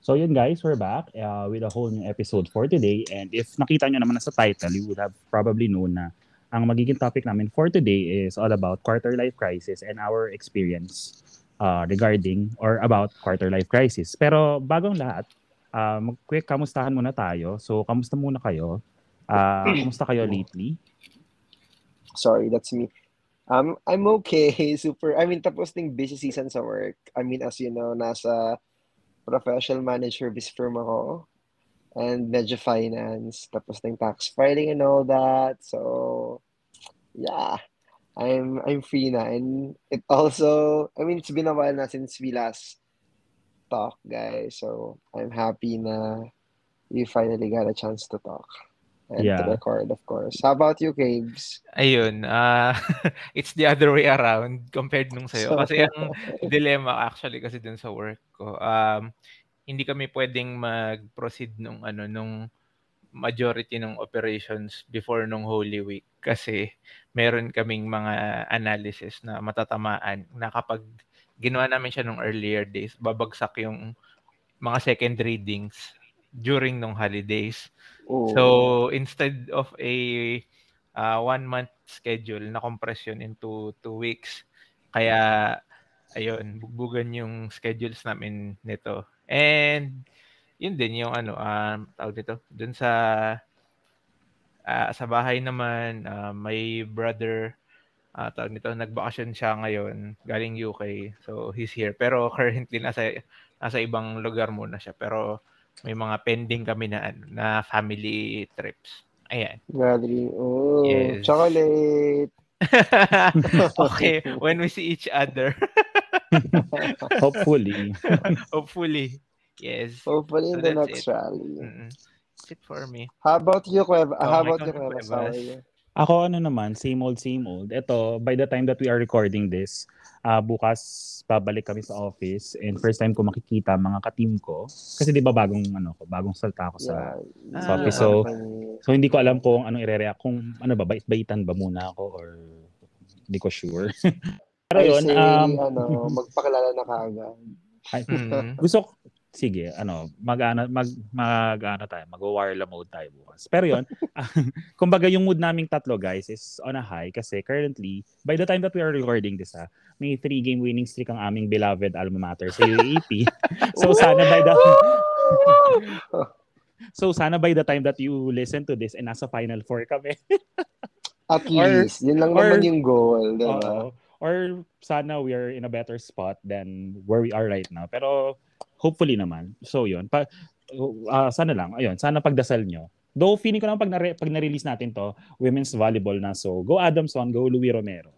So yun guys, we're back uh, with a whole new episode for today. And if nakita nyo naman na sa title, you would have probably known na ang magiging topic namin for today is all about quarter life crisis and our experience uh, regarding or about quarter life crisis. Pero bagong lahat, uh, mag-quick kamustahan muna tayo. So kamusta muna kayo? Uh, kamusta kayo lately? Sorry, that's me. Um, I'm okay. Super. I mean, tapos ng busy season sa work. I mean, as you know, nasa professional manager service firm ako. And medyo finance. Tapos ng tax filing and all that. So, yeah. I'm I'm free na. And it also, I mean, it's been a while na since we last talk, guys. So, I'm happy na we finally got a chance to talk and yeah. to record, of course. How about you, Caves? Ayun, uh, it's the other way around compared nung sa'yo. Kasi ang dilemma actually kasi dun sa work ko, um, hindi kami pwedeng mag-proceed nung ano nung majority ng operations before nung Holy Week kasi meron kaming mga analysis na matatamaan na kapag ginawa namin siya nung earlier days, babagsak yung mga second readings during nung holidays. So instead of a uh, one month schedule na compression into two weeks, kaya ayun, bugbugan yung schedules namin nito. And yun din yung ano, um, tawag dito, dun sa uh, sa bahay naman, uh, may brother uh, tawag nito, nagbakasyon siya ngayon galing UK. So he's here. Pero currently nasa nasa ibang lugar muna siya. Pero may mga pending kami na ano, na family trips. Ayan. Gathering. Oh, yes. chocolate. okay, when we see each other. Hopefully. Hopefully. Yes. Hopefully in so the next it. rally. Mm-mm. That's it for me. How about you, Cueva? Oh, How about you, Cueva? Ako ano naman, same old, same old. Ito, by the time that we are recording this, uh, bukas babalik kami sa office and first time ko makikita mga ka-team ko. Kasi di ba bagong ano ko, bagong salta ako sa, yeah. sa office. So, so hindi ko alam kung anong ire-react, kung ano ba, bait-baitan ba muna ako or hindi ko sure. Pero yun, um, ano, magpakilala na kaagad. Ay, mm-hmm. gusto sige, ano, mag-ano mag mag-ano tayo, mag-wireless mode tayo bukas. Pero 'yon, kumbaga yung mood naming tatlo guys is on a high kasi currently by the time that we are recording this ha, may three game winning streak ang aming beloved alma mater sa UAP. so sana by the So sana by the time that you listen to this and nasa final four kami. At least, or, yun lang or, naman yung goal, di ba? Or sana we are in a better spot than where we are right now. Pero Hopefully naman. So yun. Pa, uh, sana lang. Ayun, sana pagdasal nyo. Though feeling ko naman pag, na- pag na-release natin to, women's volleyball na. So go Adamson, go Louis Romero.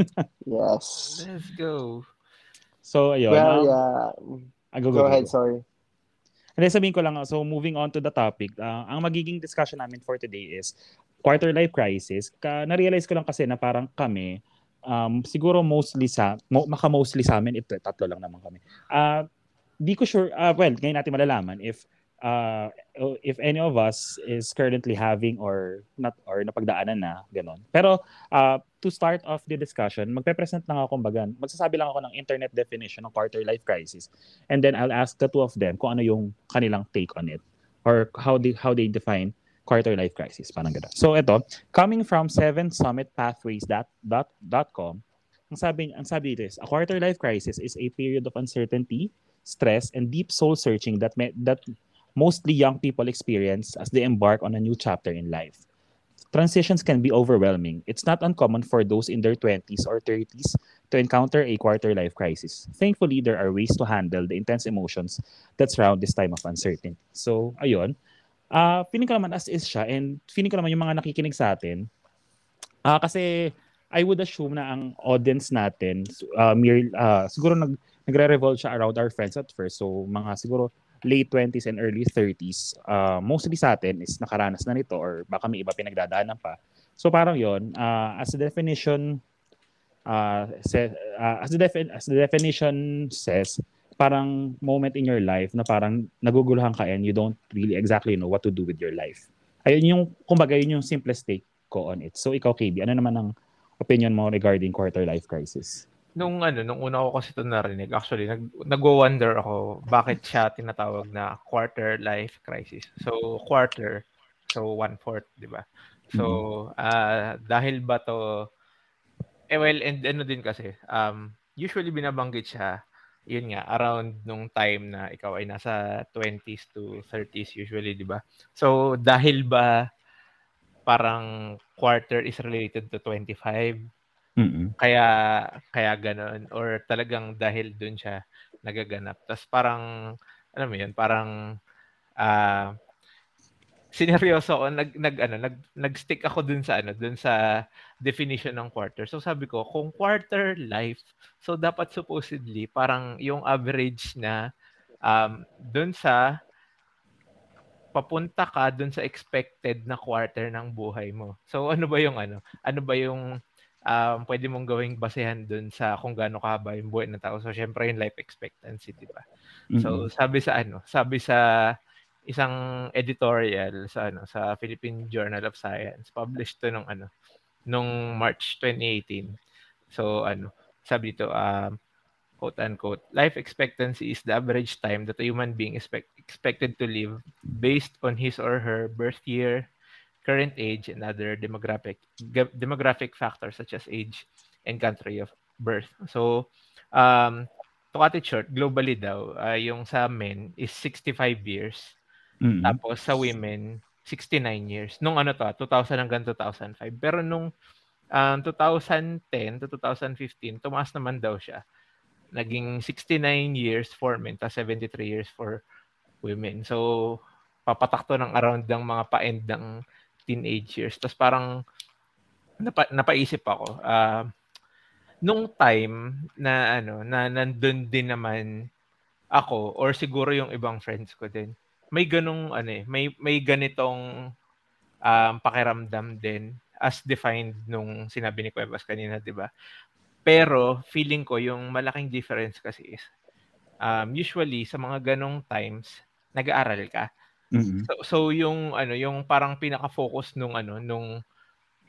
yes. Let's go. So ayun. Well, um, yeah. Ah, go, go, go, ahead, go. sorry. Hindi, sabihin ko lang, so moving on to the topic, uh, ang magiging discussion namin for today is quarter life crisis. Ka, na-realize ko lang kasi na parang kami, um, siguro mostly sa, mo, maka-mostly sa amin, ito, tatlo lang naman kami. Uh, di ko sure, uh, well, ngayon natin malalaman if uh, if any of us is currently having or not or napagdaanan na ganon. Pero uh, to start off the discussion, magpe-present lang ako kumbaga, magsasabi lang ako ng internet definition ng quarter life crisis. And then I'll ask the two of them kung ano yung kanilang take on it or how they how they define quarter life crisis, parang ganun. So ito, coming from seven summit pathways dot, dot, dot com, ang sabi, ang sabi dito is, a quarter life crisis is a period of uncertainty, stress, and deep soul searching that, may, that mostly young people experience as they embark on a new chapter in life. Transitions can be overwhelming. It's not uncommon for those in their 20s or 30s to encounter a quarter life crisis. Thankfully, there are ways to handle the intense emotions that surround this time of uncertainty. So, ayun. Uh, feeling ko naman as is siya and feeling ko naman yung mga nakikinig sa atin. Uh, kasi I would assume na ang audience natin, uh, mere, uh, siguro nag, nagre-revolve siya around our friends at first. So, mga siguro late 20s and early 30s, uh, mostly sa atin is nakaranas na nito or baka may iba pinagdadaanan pa. So, parang yon uh, as a definition, uh, se, uh, as, the defi- as the definition says, parang moment in your life na parang naguguluhan ka and you don't really exactly know what to do with your life. Ayun yung, kumbaga, yun yung simplest take ko on it. So, ikaw, KB, ano naman ang opinion mo regarding quarter life crisis? Nung ano, nung una ko kasi ito narinig, actually, nag, nag-wonder ako bakit siya tinatawag na quarter life crisis. So, quarter, so one-fourth, di ba? So, uh, dahil ba to, eh well, and ano din kasi, um, usually binabanggit siya, yun nga, around nung time na ikaw ay nasa 20s to 30s usually, di ba? So, dahil ba parang quarter is related to 25, Mm. kaya kaya ganoon or talagang dahil doon siya nagaganap. Tapos parang ano mo 'yun, parang uh, sineryoso ako nag nag ano nag nag-stick ako dun sa ano dun sa definition ng quarter. So sabi ko, kung quarter life, so dapat supposedly parang yung average na um dun sa papunta ka dun sa expected na quarter ng buhay mo. So ano ba yung ano? Ano ba yung um, pwede mong gawing basehan dun sa kung gaano kahaba yung buhay ng tao. So, syempre yung life expectancy, di ba? Mm-hmm. So, sabi sa ano, sabi sa isang editorial sa ano sa Philippine Journal of Science, published to nung ano, nung March 2018. So, ano, sabi dito, um, quote unquote, life expectancy is the average time that a human being is expect, expected to live based on his or her birth year, current age, and other demographic demographic factors such as age and country of birth. So, um, to cut it short, globally daw, uh, yung sa men is 65 years. Mm-hmm. Tapos sa women, 69 years. Nung ano to, 2000 hanggang 2005. Pero nung um, 2010 to 2015, tumaas naman daw siya. Naging 69 years for men, tapos 73 years for women. So, papatakto ng around ng mga pa-end ng teenage years. Tapos parang napa, napaisip ako, uh, nung time na ano, na nandun din naman ako or siguro yung ibang friends ko din. May ganung ano eh, may may ganitong um, pakiramdam din as defined nung sinabi ni Cuevas kanina, 'di ba? Pero feeling ko yung malaking difference kasi is um, usually sa mga ganong times nag-aaral ka. Mm-hmm. So, so yung ano, yung parang pinaka-focus nung ano, nung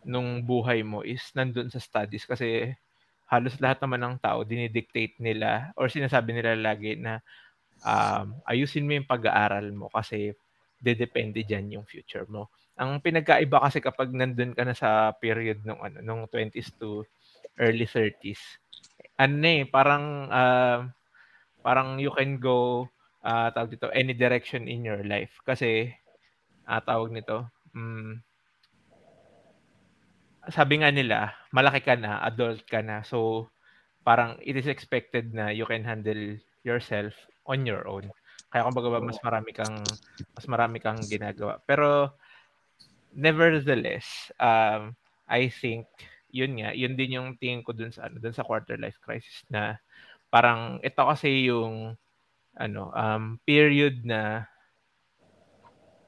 nung buhay mo is nandun sa studies kasi halos lahat naman ng tao dinidictate nila or sinasabi nila lagi na um, ayusin mo yung pag-aaral mo kasi dedepende diyan yung future mo. Ang pinagkaiba kasi kapag nandun ka na sa period nung ano nung 20s to early 30s. Ano eh, parang uh, parang you can go uh, tawag dito, any direction in your life. Kasi, uh, tawag nito, um, sabi nga nila, malaki ka na, adult ka na. So, parang it is expected na you can handle yourself on your own. Kaya kumbaga ba mas marami kang mas marami kang ginagawa. Pero nevertheless, um I think yun nga, yun din yung tingin ko dun sa ano, dun sa quarter life crisis na parang ito kasi yung ano, um, period na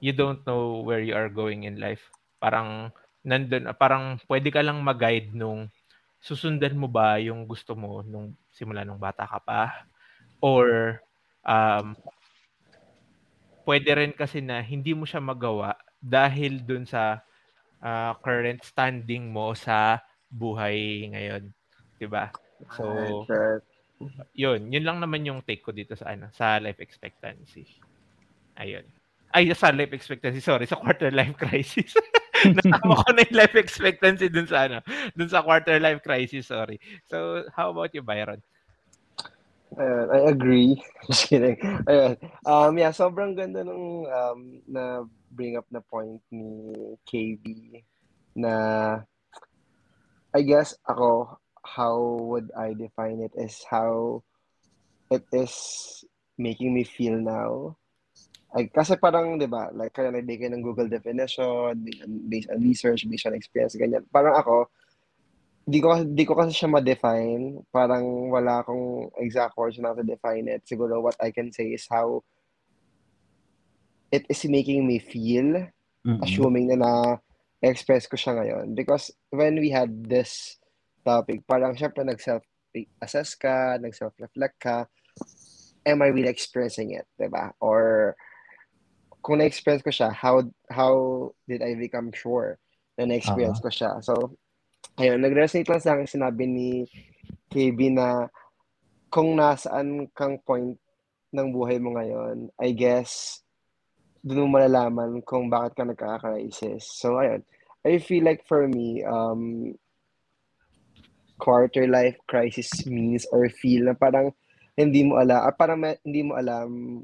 you don't know where you are going in life. Parang nandun, parang pwede ka lang mag-guide nung susundan mo ba yung gusto mo nung simula nung bata ka pa or um, pwede rin kasi na hindi mo siya magawa dahil dun sa uh, current standing mo sa buhay ngayon, 'di ba? So yun, yun lang naman yung take ko dito sa ano, sa life expectancy. Ayun. Ay, sa life expectancy, sorry, sa quarter life crisis. Nasama ko na yung life expectancy dun sa ano, dun sa quarter life crisis, sorry. So, how about you, Byron? Ayun, I agree. Just. Um, yeah, sobrang ganda nung um, na bring up na point ni KB na I guess ako how would I define it is how it is making me feel now. Ay, kasi parang, di ba, like, kaya nagbigay ng Google definition, based on research, based on experience, ganyan. Parang ako, di ko, di ko kasi siya ma-define. Parang wala akong exact words na to define it. Siguro what I can say is how it is making me feel, mm-hmm. assuming na na-express ko siya ngayon. Because when we had this topic, parang syempre nag-self-assess ka, nag-self-reflect ka, am I really expressing it, di ba? Or kung na-express ko siya, how how did I become sure na na-experience uh-huh. ko siya? So, ayun, nag-resonate lang sa akin sinabi ni KB, na kung nasaan kang point ng buhay mo ngayon, I guess, doon mo malalaman kung bakit ka nagkaka-crisis. So, ayun. I feel like for me, um, quarter life crisis means or feel na parang hindi mo alam, or parang may, hindi mo alam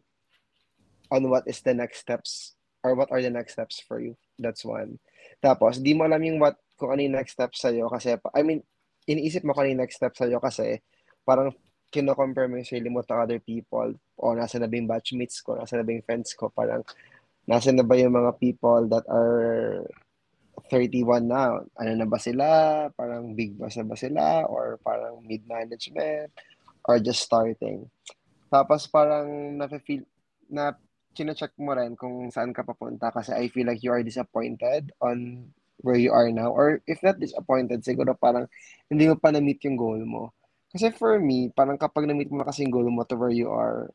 on what is the next steps or what are the next steps for you. That's one. Tapos, hindi mo alam yung what, kung ano yung next steps sa'yo kasi, I mean, iniisip mo kung ano yung next steps sa'yo kasi parang kino-compare mo yung sarili mo to other people o nasa na ba yung batchmates ko, nasa na ba yung friends ko, parang nasa na ba yung mga people that are 31 na, ano na ba sila, parang big boss na ba sila, or parang mid-management, or just starting. Tapos parang na-feel, na chine-check mo rin kung saan ka papunta kasi I feel like you are disappointed on where you are now. Or if not disappointed, siguro parang hindi mo pa na-meet yung goal mo. Kasi for me, parang kapag na-meet mo na kasi yung goal mo to where you are,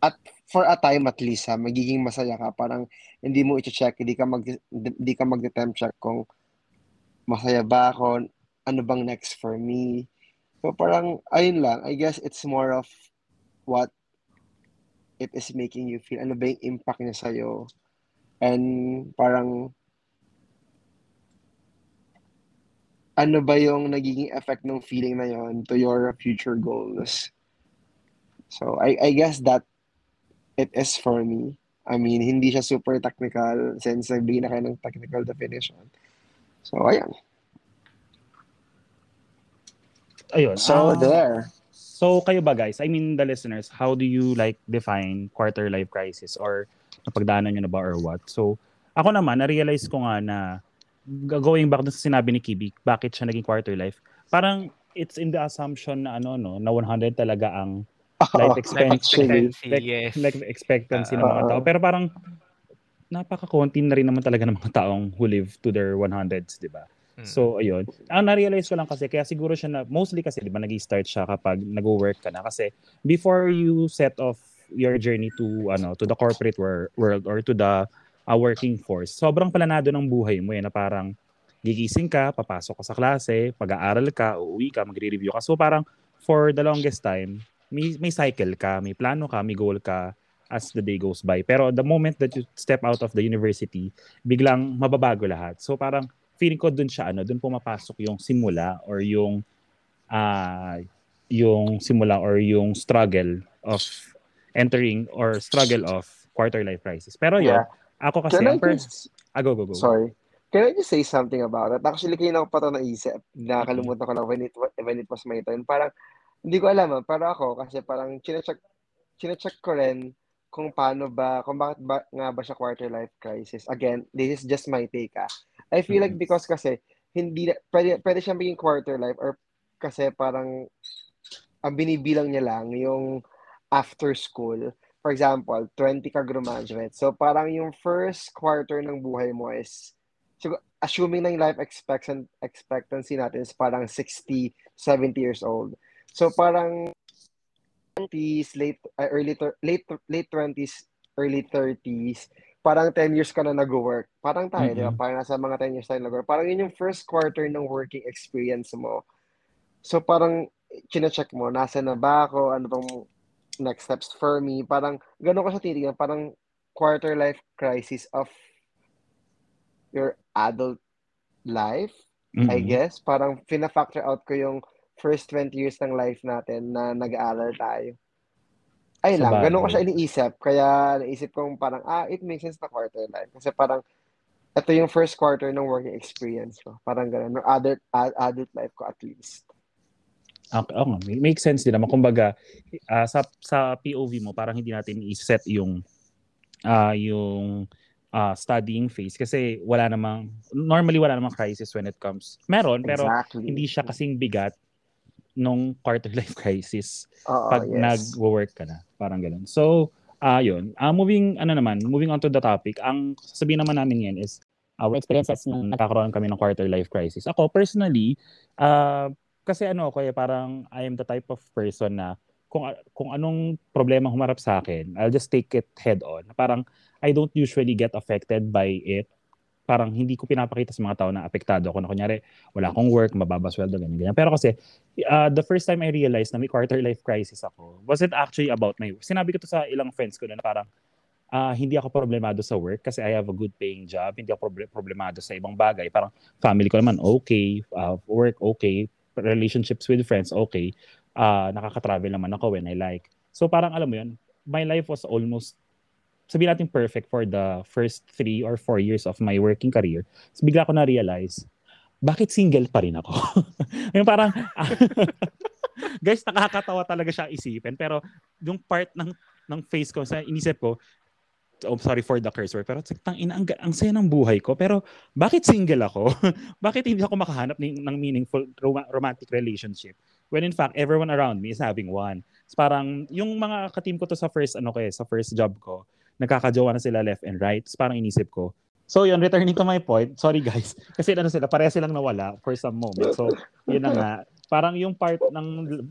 at for a time at least ha, magiging masaya ka. Parang hindi mo i-check, hindi ka mag hindi ka mag-temp check kung masaya ba ako, ano bang next for me. So parang ayun lang, I guess it's more of what it is making you feel. Ano ba yung impact niya sa'yo? And parang ano ba yung nagiging effect ng feeling na yon to your future goals? So, I, I guess that it is for me. I mean, hindi siya super technical since nagbigay na kayo ng technical definition. So, ayan. Ayun. So, ah, there. So kayo ba guys, I mean the listeners, how do you like define quarter life crisis or napagdaanan nyo na ba or what? So ako naman, na-realize ko nga na going back sa sinabi ni Kibi, bakit siya naging quarter life? Parang it's in the assumption na ano no, na 100 talaga ang life expectancy, expectancy, life, yes. life expectancy ng Uh, mga tao. Pero parang napaka-konti na rin naman talaga ng mga taong who live to their 100s, di ba? Mm. So, ayun. Ang na-realize ko lang kasi, kaya siguro siya na, mostly kasi, di ba, nag-start siya kapag nag-work ka na. Kasi, before you set off your journey to, ano, to the corporate wor- world or to the uh, working force, sobrang planado ng buhay mo eh, na parang gigising ka, papasok ka sa klase, pag-aaral ka, uuwi ka, magre-review ka. So, parang for the longest time, may, may cycle ka, may plano ka, may goal ka as the day goes by. Pero the moment that you step out of the university, biglang mababago lahat. So, parang feeling ko dun siya ano, dun pumapasok yung simula or yung ah yung simula or yung struggle of entering or struggle of quarter life crisis. Pero yun, Yeah. ako kasi Can ang just, ah, go, go, go. sorry. Can I just say something about it? Actually, kanina ko pa ito naisip. Nakakalimutan ko lang when it, when it was my turn. Parang, hindi ko alam, ah, pero ako, kasi parang chinecheck, chinecheck ko rin kung paano ba, kung bakit ba, nga ba siya quarter life crisis. Again, this is just my take ah. I feel like Mhm. because kasi, hindi, pwede, pwede siyang maging quarter life or kasi parang, ang binibilang niya lang yung after school. For example, 20 ka graduate. So parang yung first quarter ng buhay mo is, siguro, assuming na yung life expectancy natin is parang 60, 70 years old. So parang 20s, late, uh, early, late, late 20s, early 30s, parang 10 years ka na nag-work. Parang tayo, di ba? Parang nasa mga 10 years tayo nag-work. Parang yun yung first quarter ng working experience mo. So parang, chinecheck mo, nasa na ba ako, ano bang next steps for me. Parang, gano'n ko siya titignan, parang quarter life crisis of your adult life, I Mhm. guess. Parang, fina-factor out ko yung first 20 years ng life natin na nag-aaral tayo. Ayun lang, ganun ko siya iniisip. Kaya naisip kong parang, ah, it makes sense na quarter life. Kasi parang, ito yung first quarter ng working experience ko. Parang ganun, ng adult, ad- adult life ko at least. Okay, oo nga, may- make sense din naman. Kumbaga, ah, sa, sa POV mo, parang hindi natin i-set yung ah yung ah, studying phase kasi wala namang, normally wala namang crisis when it comes. Meron, pero exactly. hindi siya kasing bigat nung quarter life crisis Oo, pag Oh, yes. nag-work ka na. Parang ganun. So, ah yun. Ah moving, ano naman, moving on to the topic, ang sasabihin naman namin yan is our experiences nung nakakaroon kami ng quarter life crisis. Ako, personally, ah kasi ano ako eh, parang I am the type of person na kung kung anong problema humarap sa akin, I'll just take it head on. Parang I don't usually get affected by it parang hindi ko pinapakita sa mga tao na apektado ako na kunyari wala akong work, mababa sweldo, ganyan, ganyan. Pero kasi uh, the first time I realized na may quarter life crisis ako wasn't actually about my work. Sinabi ko to sa ilang friends ko na, na parang uh, hindi ako problemado sa work kasi I have a good paying job. Hindi ako problemado sa ibang bagay. Parang family ko naman okay, uh, work okay, relationships with friends okay. Uh, nakaka-travel naman ako when I like. So parang alam mo yun, my life was almost sabihin natin perfect for the first three or four years of my working career. So bigla ko na-realize, bakit single pa rin ako? yung parang, guys, nakakatawa talaga siya isipin. Pero yung part ng ng face ko, sa inisip ko, oh, sorry for the curse word, pero tang ina, ang, ang saya ng buhay ko. Pero bakit single ako? bakit hindi ako makahanap ng, ng meaningful rom- romantic relationship? When in fact, everyone around me is having one. So parang, yung mga ka-team ko to sa first, ano ko eh, sa first job ko, nagkakajowa na sila left and right. So parang inisip ko, So yun, returning to my point, sorry guys, kasi ano sila, pareha silang nawala for some moment. So yun na nga, parang yung part ng,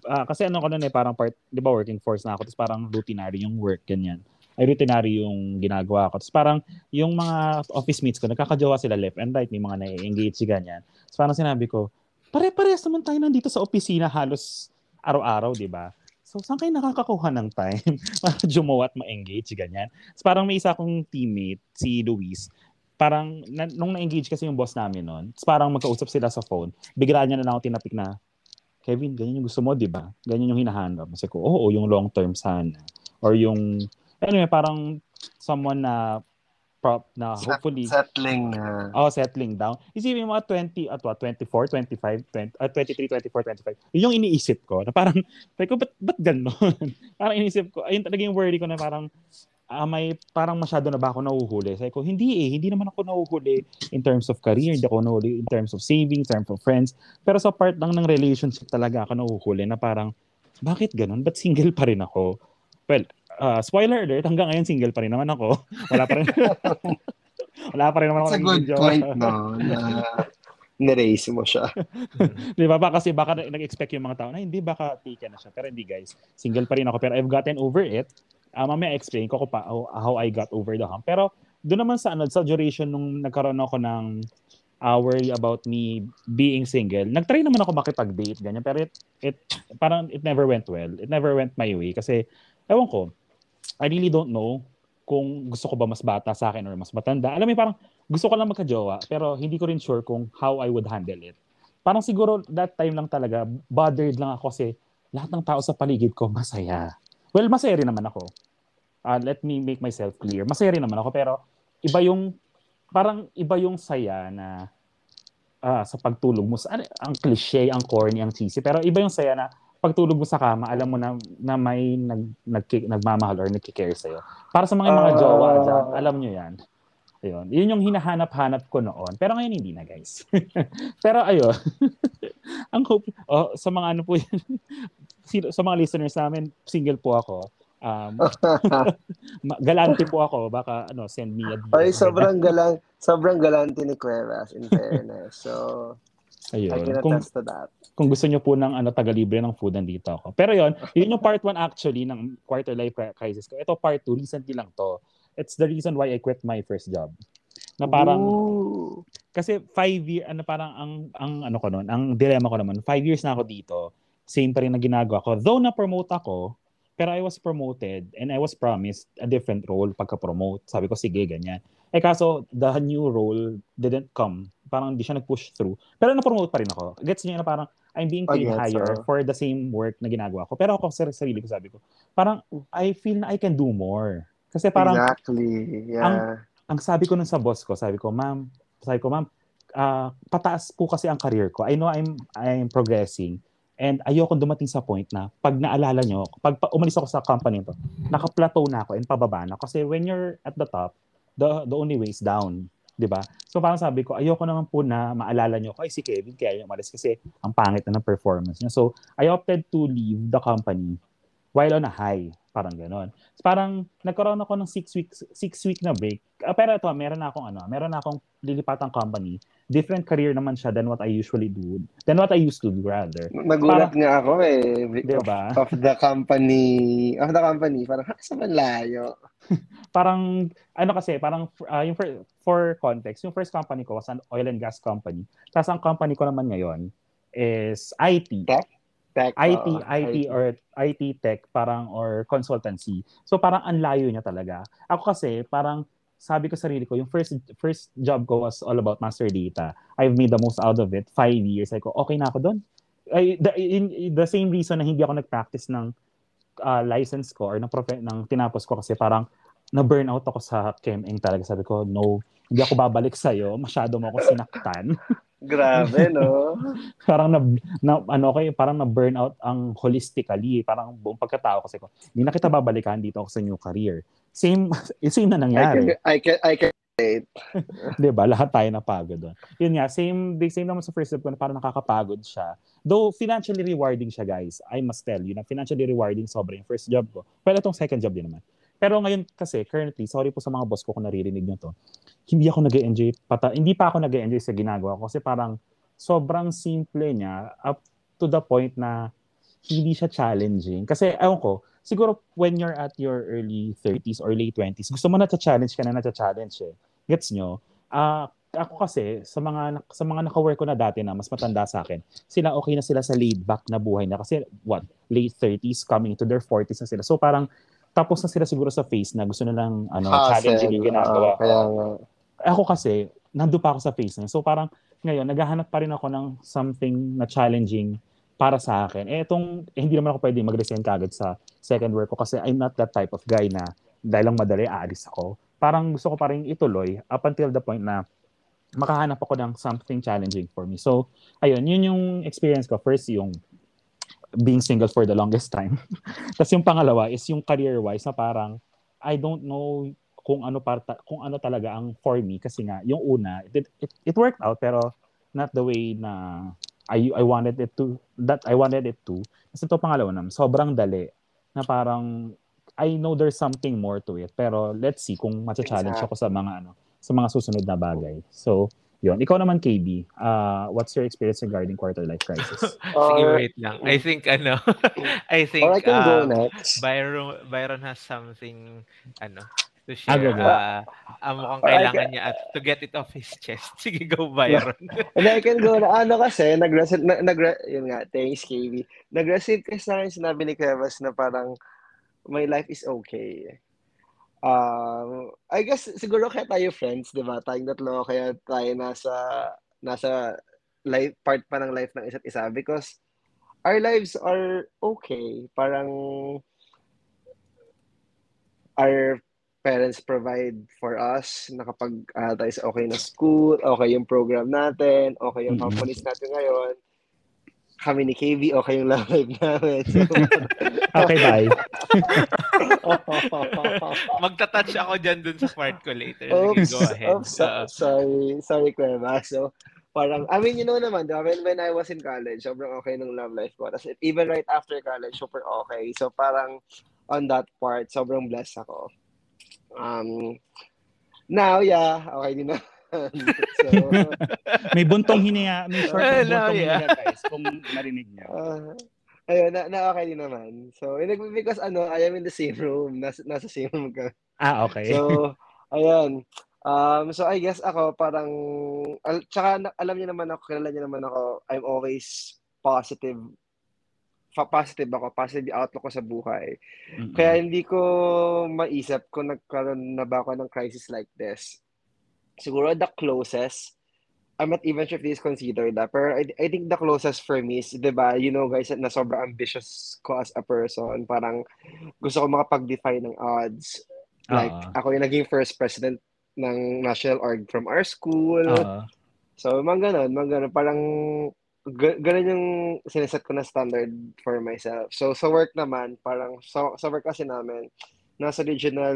uh, kasi ano ko nun eh, parang part, di ba working force na ako, tapos parang routinary yung work, ganyan. Ay routinary yung ginagawa ko. Tapos parang yung mga office mates ko, nagkakajowa sila left and right, may mga na-engage, ganyan. Tapos parang sinabi ko, pare-parehas naman tayo nandito sa opisina halos araw-araw, di ba? So, saan kayo nakakakuha ng time para jumawa at ma-engage, ganyan? So, parang may isa akong teammate, si Luis, parang, na, nung na-engage kasi yung boss namin noon, parang magkausap sila sa phone, bigla niya na lang ako tinapik na, Kevin, ganyan yung gusto mo, di ba? Ganyan yung hinahanap. Kasi ko, oo, yung long term sana. Or yung, anyway, parang someone na prop na hopefully settling na. Uh, oh, settling down. Isipin mo 20 at what 24, 25, 20, uh, 23, 24, 25. Yun yung iniisip ko na parang sabi ko ba't ba't ganoon? parang iniisip ko ayun talaga yung worry ko na parang uh, may parang masyado na ba ako nahuhuli? Sabi ko, hindi eh. Hindi naman ako nahuhuli in terms of career. Hindi ako nahuhuli in terms of saving, in terms of friends. Pero sa part lang ng relationship talaga ako nahuhuli na parang, bakit ganun? Ba't single pa rin ako? Well, uh, spoiler alert, hanggang ngayon single pa rin naman ako. Wala pa rin. wala pa rin naman ako. That's a good job. point, no? Na niraise mo siya. di ba? Baka kasi baka nag-expect yung mga tao na hindi, baka taken na siya. Pero hindi guys, single pa rin ako. Pero I've gotten over it. Uh, mamaya explain ko, ko pa how, how I got over the hump. Pero doon naman sa, ano, sa duration nung nagkaroon ako ng uh, worry about me being single, nagtry naman ako makipag-date, ganyan. Pero it, it, parang it never went well. It never went my way. Kasi, ewan ko, I really don't know kung gusto ko ba mas bata sa akin or mas matanda. Alam mo, parang gusto ko lang magka-jowa, pero hindi ko rin sure kung how I would handle it. Parang siguro that time lang talaga, bothered lang ako kasi lahat ng tao sa paligid ko masaya. Well, masaya rin naman ako. Uh, let me make myself clear. Masaya rin naman ako, pero iba yung, parang iba yung saya na uh, sa pagtulog mo. Ano, ang cliche, ang corny, ang cheesy, pero iba yung saya na pagtulog mo sa kama, alam mo na, na may nag, nag, nagmamahal or nagkikare sa'yo. Para sa mga mga uh, jowa dyan, alam nyo yan. Ayun. Yun yung hinahanap-hanap ko noon. Pero ngayon hindi na, guys. Pero ayun. ang hope, oh, sa mga ano po yan, sa mga listeners namin, single po ako. Um, galante po ako. Baka ano, send me a DM. Ay, sobrang galang, sobrang galante ni Cuevas, in fairness. So, Ayun. I can kung, to that. Kung gusto niyo po ng ano, taga-libre ng food, nandito ako. Pero yon yun yung part 1 actually ng quarter life crisis ko. Ito part 2, recently lang to. It's the reason why I quit my first job. Na parang, Ooh. kasi five year, ano parang ang, ang ano ko noon, ang dilemma ko naman, five years na ako dito, same pa rin na ginagawa ko. Though na-promote ako, pero I was promoted and I was promised a different role pagka-promote. Sabi ko, sige, ganyan. Eh kaso, the new role didn't come parang hindi siya nag-push through. Pero na-promote pa rin ako. Gets niyo na parang I'm being paid oh, higher so. for the same work na ginagawa ko. Pero ako sa sarili ko sabi ko, parang I feel na I can do more. Kasi parang Exactly. Yeah. Ang, ang sabi ko nun sa boss ko, sabi ko, ma'am, sabi ko, ma'am, uh, pataas po kasi ang career ko. I know I'm I'm progressing. And ayoko dumating sa point na pag naalala nyo, pag umalis ako sa company to, naka-plateau na ako and pababa na. Kasi when you're at the top, the, the only way is down. 'di ba? So parang sabi ko, ayoko naman po na maalala niyo, ay si Kevin kaya yung umalis kasi ang pangit na ng performance niya. So I opted to leave the company while on a high. Parang ganon. Parang nagkaroon ako ng six week, six week na break. Uh, pero ito, meron na akong ano, meron na akong lilipatang company. Different career naman siya than what I usually do. Than what I used to do rather. Nagulat Parang- nga ako eh. Diba? Of, of the company, of the company, parang ha, sa layo. Parang, ano kasi, parang uh, yung for, for context, yung first company ko was an oil and gas company. Tapos ang company ko naman ngayon is IT. Tech, IT, oo, IT or IT tech parang or consultancy. So parang ang layo niya talaga. Ako kasi parang sabi ko sa sarili ko, yung first first job ko was all about master data. I've made the most out of it. Five years. Like, okay na ako doon. Ay, the, in, the same reason na hindi ako nag-practice ng uh, license ko or ng, profe- ng tinapos ko kasi parang na-burnout ako sa ChemEng talaga. Sabi ko, no, hindi ako babalik sa'yo. Masyado mo ako sinaktan. Grabe, no? parang na, na ano okay, parang na burnout ang holistically, parang buong pagkatao kasi ko. Hindi na kita babalikan dito ako sa new career. Same same na I can, nangyari, I can, I can relate. 'di ba? Lahat tayo napagod doon. Yun nga, same the same naman sa first job ko na parang nakakapagod siya. Though financially rewarding siya, guys. I must tell you na financially rewarding sobra yung first job ko. Pero itong second job din naman. Pero ngayon kasi, currently, sorry po sa mga boss ko kung naririnig nyo to, hindi ako nag enjoy pata, hindi pa ako nag enjoy sa ginagawa ko kasi parang sobrang simple niya up to the point na hindi siya challenging. Kasi, ewan ko, siguro when you're at your early 30s or late 20s, gusto mo na challenge ka na na-challenge eh. Gets nyo? Ah, ako kasi, sa mga, sa mga naka-work ko na dati na mas matanda sa akin, sila okay na sila sa laid back na buhay na. Kasi, what, late 30s, coming to their 40s na sila. So, parang, tapos na sila siguro sa phase na gusto na lang ano, challenging yung ginagawa. oo, kaya. Ako kasi, nando pa ako sa phase na. So parang ngayon, naghahanap pa rin ako ng something na challenging para sa akin. Eh, itong, eh, hindi naman ako pwede mag-resign kagad sa second work ko kasi I'm not that type of guy na dahil lang madali, aalis ako. Parang gusto ko pa rin ituloy up until the point na makahanap ako ng something challenging for me. So, ayun, yun yung experience ko. First, yung being single for the longest time. Tapos yung pangalawa is yung career-wise na parang I don't know kung ano parta, kung ano talaga ang for me kasi nga yung una it, it, it worked out pero not the way na I I wanted it to that I wanted it to. Kasi ito pangalawa naman, sobrang dali na parang I know there's something more to it pero let's see kung ma-challenge ako sa mga ano sa mga susunod na bagay. So, yun. Ikaw naman, KB, uh, what's your experience regarding quarter life crisis? Sige, Or, wait lang. I think, ano, I think, or I can go um, next. Byron, Byron has something, ano, to Ah, share. go. Uh, ah, mukhang kailangan niya at to get it off his chest. Sige, go, Byron. And I can go na, ano kasi, nag-receive, nag, nag, yun nga, thanks, KB. Nag-receive kasi sa akin sinabi ni Kevas na parang, my life is okay. Um, I guess, siguro kaya tayo friends, di ba? Tayong tatlo, kaya tayo nasa, nasa life, part pa ng life ng isa't isa because our lives are okay. Parang, our parents provide for us na kapag uh, tayo sa okay na school, okay yung program natin, okay yung Mhm. companies natin ngayon, kami ni KB, okay yung love life namin. So, Okay, bye. Magta-touch ako dyan dun sa part ko later. Sige, oops, go ahead. oops, so- Oo. sorry, sorry, Cueva. So, parang, I mean, you know naman, diba? when, when I was in college, sobrang okay ng love life ko. Tapos, even right after college, super okay. So, parang, on that part, sobrang blessed ako. Um, now, yeah, okay din na. so, May buntong hininga, may short Hello, buntong yeah. hininga, guys, kung narinig niyo. uh, ayun, na, na okay din naman. So, yun, because ano, I am in the same room. Nasa, nasa same room ka. Ah, okay. So, ayan. Um, so I guess ako parang al- tsaka na- alam niyo naman ako, kilala niyo naman ako, I'm always positive. Fa- positive ako, positive outlook ko sa buhay. Mm-mm. Kaya hindi ko maisip kung nagkaroon na ba ako ng crisis like this. Siguro the closest, I'm not even sure if this is considered that, pero I, I think the closest for me is, di ba, you know guys, na sobrang ambitious ko as a person. Parang gusto ko makapag-define ng odds. Like, Oo. ako yung naging first president ng national org from our school. Oo. So, mga ganun, mga ganun. Parang, ga- ganun yung sineset ko na standard for myself. So, sa work naman, parang, sa, sa work kasi namin, nasa regional,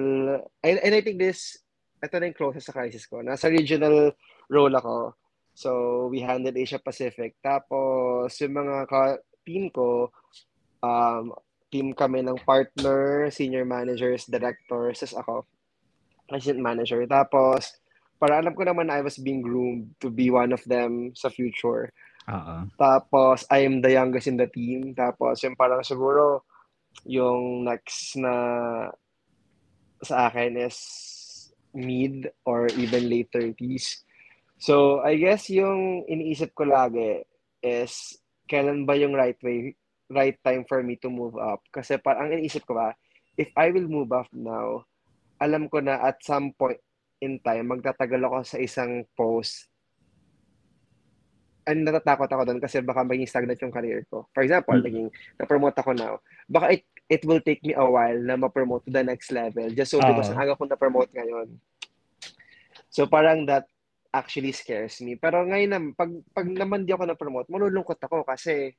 and, and I think this, ito na yung closest sa crisis ko. Nasa regional role ako. So, we handled Asia Pacific. Tapos, yung mga ka- team ko, um, team kami ng partner, senior managers, directors, as ako, assistant manager. Tapos, para alam ko naman na I was being groomed to be one of them sa future. Oo. Tapos, I am the youngest in the team. Tapos, yung parang siguro, yung next na sa akin is mid or even late 30s. So, I guess yung iniisip ko lagi is kailan ba yung right way, right time for me to move up? Kasi parang ang iniisip ko ba, if I will move up now, alam ko na at some point in time, magtatagal ako sa isang post and natatakot ako doon kasi baka maging stagnant yung career ko. For example, mm-hmm. naging na-promote ako now. Baka it, it will take me a while na ma-promote to the next level just so uh because ang aga ko na-promote ngayon. So parang that actually scares me. Pero ngayon na, pag, pag naman di ako na-promote, malulungkot ako kasi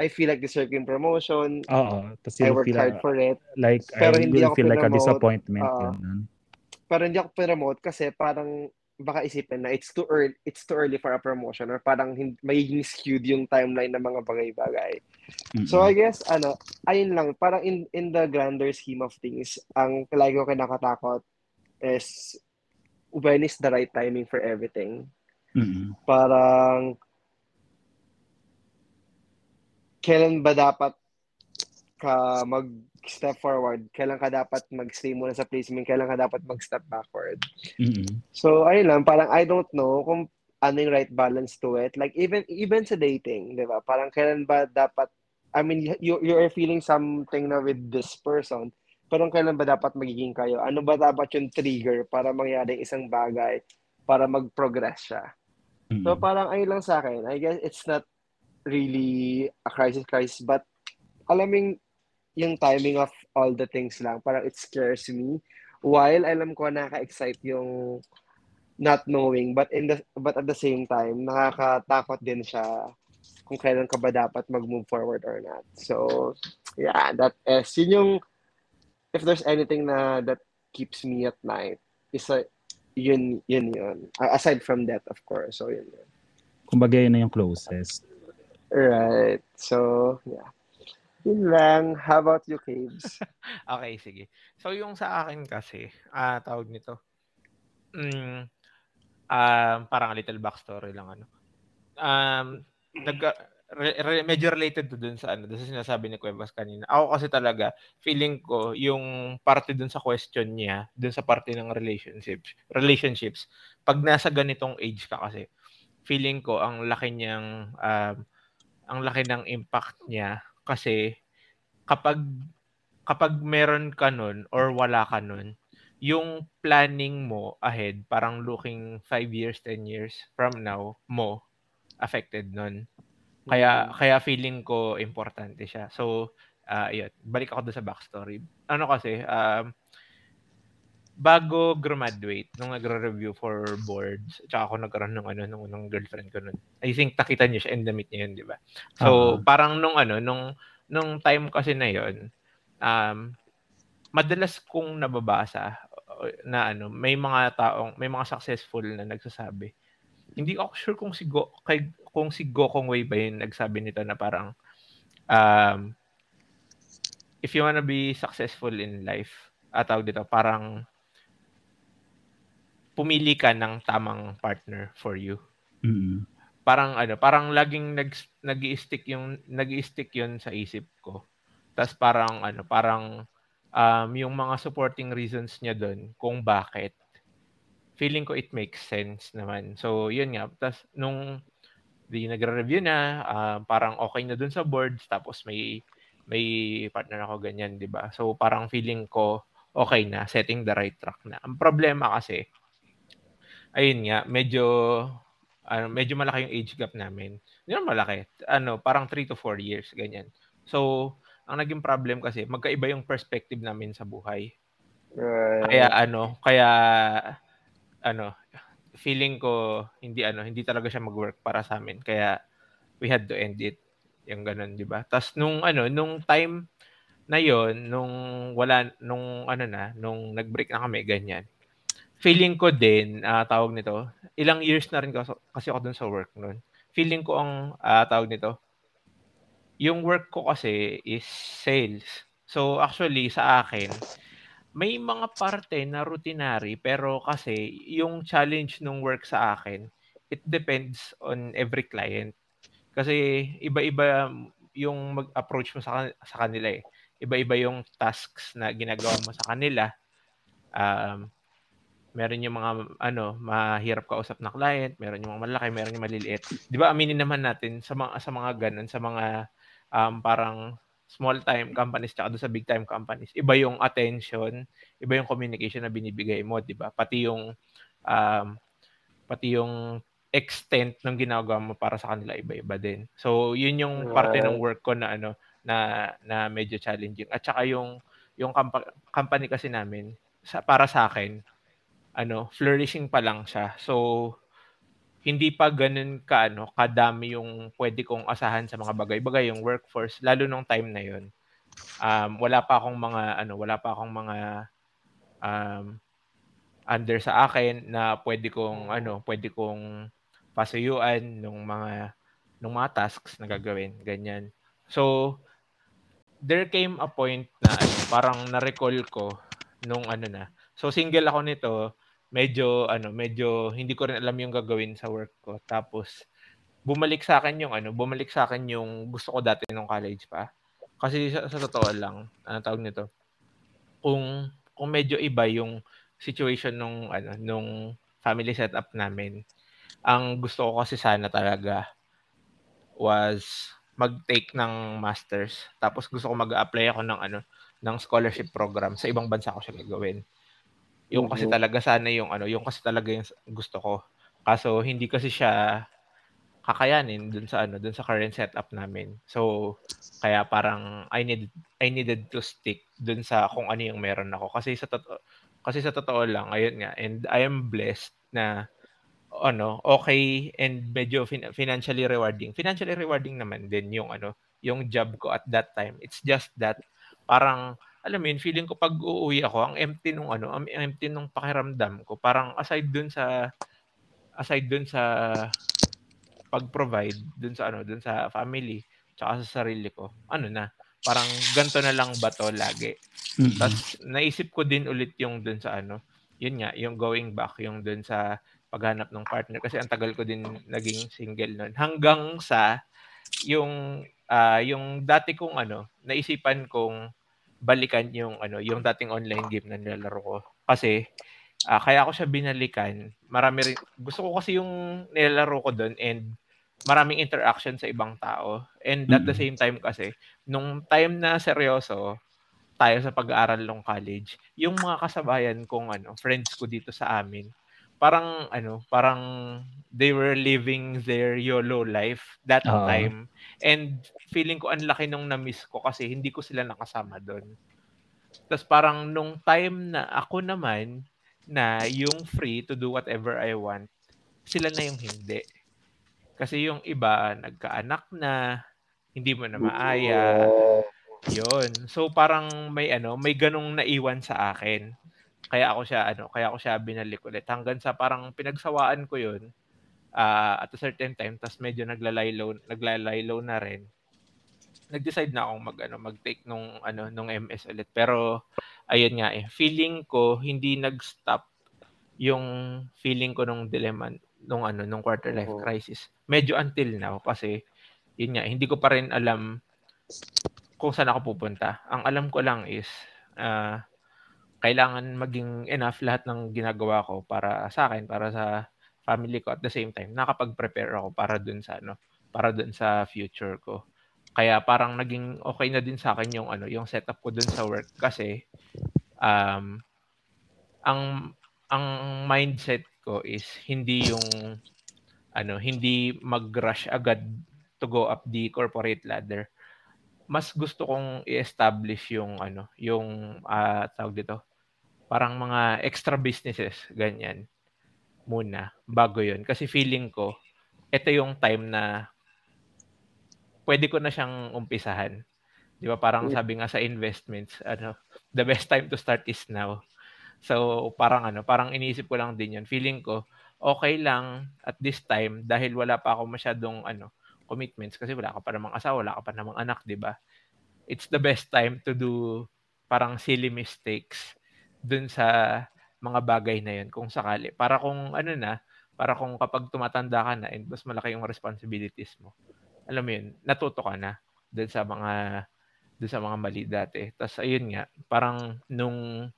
I feel like deserving promotion. Oo. I worked hard for it. Like, pero I hindi will ako feel like a disappointment. Uh, pero hindi ako promote kasi parang baka isipin na it's too early it's too early for a promotion or parang magiging skewed yung timeline ng mga bagay-bagay. Mm-hmm. So I guess ano, ayun lang parang in in the grander scheme of things, ang lagi ko kinakatakot is when is the right timing for everything. Mm-hmm. Parang kailan ba dapat ka mag-step forward? Kailan ka dapat mag-stay muna sa placement? Kailan ka dapat mag-step backward? Mm-hmm. So, ayun lang. Parang I don't know kung ano yung right balance to it. Like, even even sa dating, di ba? Parang kailan ba dapat, I mean, you, you're feeling something na with this person, pero kailan ba dapat magiging kayo? Ano ba dapat yung trigger para mangyari isang bagay para mag-progress siya? Mm-hmm. So, parang ayun lang sa akin. I guess it's not really a crisis crisis, but alaming yung timing of all the things lang. Parang it scares me. While alam ko nakaka-excite yung not knowing, but in the but at the same time, nakakatakot din siya kung kailan ka ba dapat mag-move forward or not. So, yeah, that is, yun yung, if there's anything na that keeps me at night, is a, yun, yun yun. Aside from that, of course. So, yun yun. Kumbaga yun na yung closest. Right. So, yeah. Yun lang. How about you, Caves? okay, sige. So, yung sa akin kasi, ah, uh, tawag nito, mm, um, parang a little backstory lang, ano. Um, nag, re, re, related to dun sa ano, dun sa sinasabi ni Cuevas kanina. Ako kasi talaga, feeling ko, yung parte dun sa question niya, dun sa parte ng relationships, relationships, pag nasa ganitong age ka kasi, feeling ko, ang laki niyang, um, ang laki ng impact niya kasi kapag kapag meron ka nun or wala ka nun, yung planning mo ahead, parang looking 5 years, 10 years from now mo affected nun. Kaya mm-hmm. kaya feeling ko importante siya. So, uh, yun, balik ako doon sa backstory. Ano kasi, um, bago graduate, nung nagre-review for boards, tsaka ako nagkaroon ng ano, nung, nung girlfriend ko nun. I think nakita niyo siya and the meet niya yun, di ba? So, uh-huh. parang nung ano, nung, nung time kasi na yun, um, madalas kong nababasa na ano, may mga taong, may mga successful na nagsasabi. Hindi ako sure kung si Go, kay, kung si Go Kong Wei ba yung nagsabi nito na parang, um, if you wanna be successful in life, at tawag dito, parang pumili ka ng tamang partner for you. Mm-hmm. Parang ano, parang laging nag nag-stick yung nag-stick 'yon sa isip ko. Tapos parang ano, parang um, yung mga supporting reasons niya doon kung bakit feeling ko it makes sense naman. So, yun nga. Tapos, nung di nagre-review na, uh, parang okay na doon sa boards, tapos may may partner ako ganyan, di ba? So, parang feeling ko okay na, setting the right track na. Ang problema kasi, ayun nga, medyo ano, medyo malaki yung age gap namin. Hindi naman malaki. Ano, parang 3 to 4 years, ganyan. So, ang naging problem kasi, magkaiba yung perspective namin sa buhay. Right. Kaya ano, kaya ano, feeling ko hindi ano, hindi talaga siya mag-work para sa amin. Kaya we had to end it. Yung ganun, 'di ba? Tapos nung ano, nung time na 'yon, nung wala nung ano na, nung nag-break na kami ganyan feeling ko din, uh, tawag nito, ilang years na rin kasi, ako dun sa work noon. Feeling ko ang uh, tawag nito, yung work ko kasi is sales. So actually sa akin, may mga parte na routinary pero kasi yung challenge ng work sa akin, it depends on every client. Kasi iba-iba yung mag-approach mo sa, sa kanila eh. Iba-iba yung tasks na ginagawa mo sa kanila. Um, meron yung mga ano, mahirap kausap na client, meron yung mga malaki, meron yung maliliit. 'Di ba? Aminin naman natin sa mga sa mga ganun, sa mga um, parang small time companies tsaka sa big time companies. Iba yung attention, iba yung communication na binibigay mo, 'di ba? Pati yung um, pati yung extent ng ginagawa mo para sa kanila iba-iba din. So, yun yung parte ng work ko na ano na na medyo challenging. At saka yung yung compa- company kasi namin sa para sa akin ano, flourishing pa lang siya. So, hindi pa ganun ka ano, kadami yung pwede kong asahan sa mga bagay-bagay yung workforce lalo nung time na yun. Um, wala pa akong mga ano, wala pa akong mga um, under sa akin na pwede kong ano, pwede kong pasuyuan nung mga nung mga tasks na gagawin, ganyan. So, there came a point na ano, parang na-recall ko nung ano na. So, single ako nito, medyo ano, medyo hindi ko rin alam yung gagawin sa work ko. Tapos bumalik sa akin yung ano, bumalik sa akin yung gusto ko dati nung college pa. Kasi sa, sa totoo lang, ano tawag nito? Kung kung medyo iba yung situation nung ano, nung family setup namin ang gusto ko kasi sana talaga was mag-take ng masters. Tapos gusto ko mag-apply ako ng ano ng scholarship program sa ibang bansa ko siya gagawin. Yung kasi talaga sana yung ano, yung kasi talaga yung gusto ko. Kaso hindi kasi siya kakayanin dun sa ano, dun sa current setup namin. So kaya parang I need I needed to stick dun sa kung ano yung meron ako kasi sa totoo kasi sa totoo lang ayun nga and I am blessed na ano, okay and medyo fin- financially rewarding. Financially rewarding naman din yung ano, yung job ko at that time. It's just that parang alam mo yun, feeling ko pag uuwi ako, ang empty nung ano, ang empty nung pakiramdam ko. Parang aside dun sa aside dun sa pag-provide dun sa ano, dun sa family, tsaka sa sarili ko. Ano na, parang ganto na lang ba to lagi. Mm-hmm. Tapos naisip ko din ulit yung dun sa ano, yun nga, yung going back, yung dun sa paghanap ng partner kasi ang tagal ko din naging single noon hanggang sa yung uh, yung dati kong ano naisipan kong balikan yung ano yung dating online game na nilalaro ko. Kasi uh, kaya ako siya binalikan. Marami rin gusto ko kasi yung nilalaro ko doon and maraming interaction sa ibang tao. And at the same time kasi nung time na seryoso tayo sa pag-aaral ng college yung mga kasabayan kong ano friends ko dito sa amin parang ano, parang they were living their YOLO life that uh-huh. time. And feeling ko ang laki nung na-miss ko kasi hindi ko sila nakasama doon. Tapos parang nung time na ako naman na yung free to do whatever I want, sila na yung hindi. Kasi yung iba nagkaanak na, hindi mo na maaya. Yun. So parang may ano, may ganong naiwan sa akin kaya ako siya ano, kaya ako siya binalik ulit hanggang sa parang pinagsawaan ko 'yun uh, at a certain time tas medyo naglalaylo naglalaylo na rin. Nag-decide na akong mag ano, mag-take nung ano nung MS ulit. Pero ayun nga eh, feeling ko hindi nag-stop yung feeling ko nung dilemma nung ano nung quarter life crisis. Medyo until now kasi yun nga, hindi ko pa rin alam kung saan ako pupunta. Ang alam ko lang is uh, kailangan maging enough lahat ng ginagawa ko para sa akin, para sa family ko at the same time nakapag-prepare ako para dun sa ano, para dun sa future ko. Kaya parang naging okay na din sa akin yung ano, yung setup ko dun sa work kasi um ang ang mindset ko is hindi yung ano, hindi mag-rush agad to go up the corporate ladder. Mas gusto kong i-establish yung ano, yung uh, tawag dito, parang mga extra businesses, ganyan, muna, bago yon Kasi feeling ko, ito yung time na pwede ko na siyang umpisahan. Di ba? Parang sabi nga sa investments, ano, the best time to start is now. So, parang ano, parang iniisip ko lang din yun. Feeling ko, okay lang at this time dahil wala pa ako masyadong ano, commitments kasi wala ka pa namang asawa, wala ka pa namang anak, di ba? It's the best time to do parang silly mistakes dun sa mga bagay na yun kung sakali. Para kung ano na, para kung kapag tumatanda ka na and mas malaki yung responsibilities mo, alam mo yun, natuto ka na dun sa mga dun sa mga mali dati. Tapos ayun nga, parang nung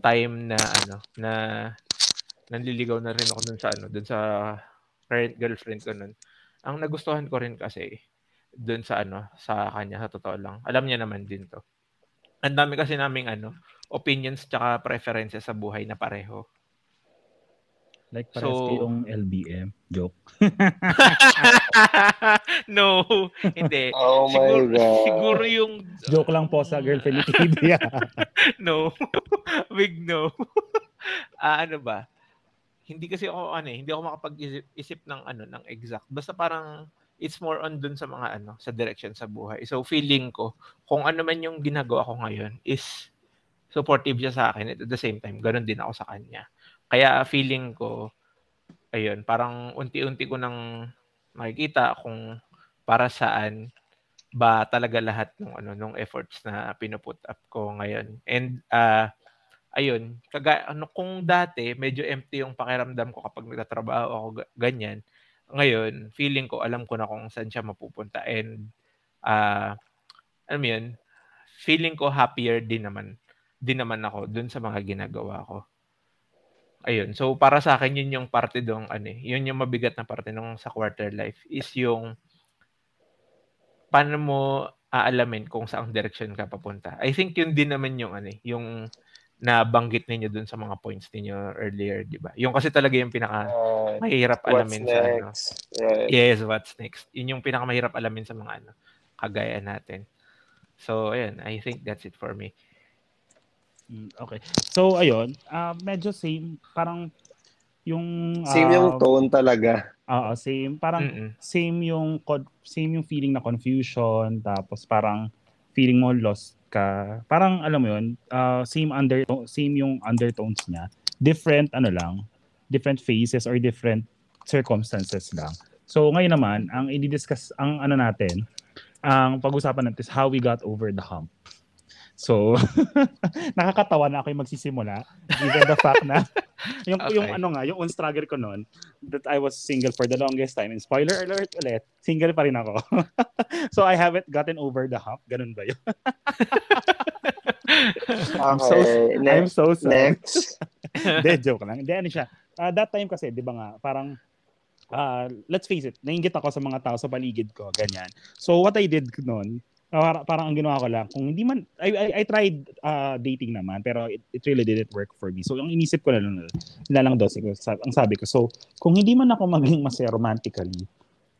time na ano, na nanliligaw na rin ako dun sa ano, dun sa current girlfriend ko nun. Ang nagustuhan ko rin kasi dun sa ano, sa kanya sa totoo lang. Alam niya naman din to. Ang dami kasi naming ano, opinions tsaka preferences sa buhay na pareho. Like pares so, yung LBM. Joke. no, hindi. Oh siguro, my God. Siguro yung... Joke lang po sa girlfriend ni no. Big no. uh, ano ba? Hindi kasi ako, ano eh, hindi ako makapag-isip isip ng, ano, ng exact. Basta parang it's more on dun sa mga ano, sa direction sa buhay. So feeling ko, kung ano man yung ginagawa ko ngayon is supportive siya sa akin at the same time, ganun din ako sa kanya. Kaya feeling ko, ayun, parang unti-unti ko nang makikita kung para saan ba talaga lahat ng ano nung efforts na pinuput up ko ngayon. And uh, ayun, kaga, ano, kung dati medyo empty yung pakiramdam ko kapag nagtatrabaho ako ganyan, ngayon feeling ko alam ko na kung saan siya mapupunta and uh, alam yun, feeling ko happier din naman din naman ako dun sa mga ginagawa ko. Ayun. So para sa akin yun yung parte dong ano, eh, yun yung mabigat na parte nung sa quarter life is yung paano mo aalamin kung saang direction ka papunta. I think yun din naman yung ano, eh, yung nabanggit ninyo dun sa mga points ninyo earlier, di ba? Yung kasi talaga yung pinaka mahirap alamin sa ano. Right. Yes, what's next. Yun yung pinaka mahirap alamin sa mga ano, kagaya natin. So, ayun, I think that's it for me. Mm, okay. So, ayun, uh, medyo same, parang yung... Uh, same yung ah, tone talaga. Oo, uh, same. Parang Mm-mm. same yung same yung feeling na confusion, tapos parang feeling mo lost ka. Parang alam mo yun, uh, same under same yung undertones niya. Different ano lang, different phases or different circumstances lang. So ngayon naman, ang i-discuss ang ano natin, ang pag-usapan natin is how we got over the hump. So, nakakatawa na ako yung magsisimula given the fact na yung okay. yung ano nga, yung on struggle ko noon that I was single for the longest time. And spoiler alert ulit, single pa rin ako. so I haven't gotten over the hump. Ganun ba 'yun? I'm so ne- I'm so sorry. Next. De, joke lang. Hindi, ano siya. Uh, that time kasi, di ba nga, parang uh, let's face it, nainggit ako sa mga tao sa paligid ko, ganyan. So what I did noon, Parang, parang ang ginawa ko lang, kung hindi man, I, I, I tried uh, dating naman, pero it, it really didn't work for me. So, ang inisip ko na lang, na lang daw, ang sabi ko, so, kung hindi man ako maging masaya romantically,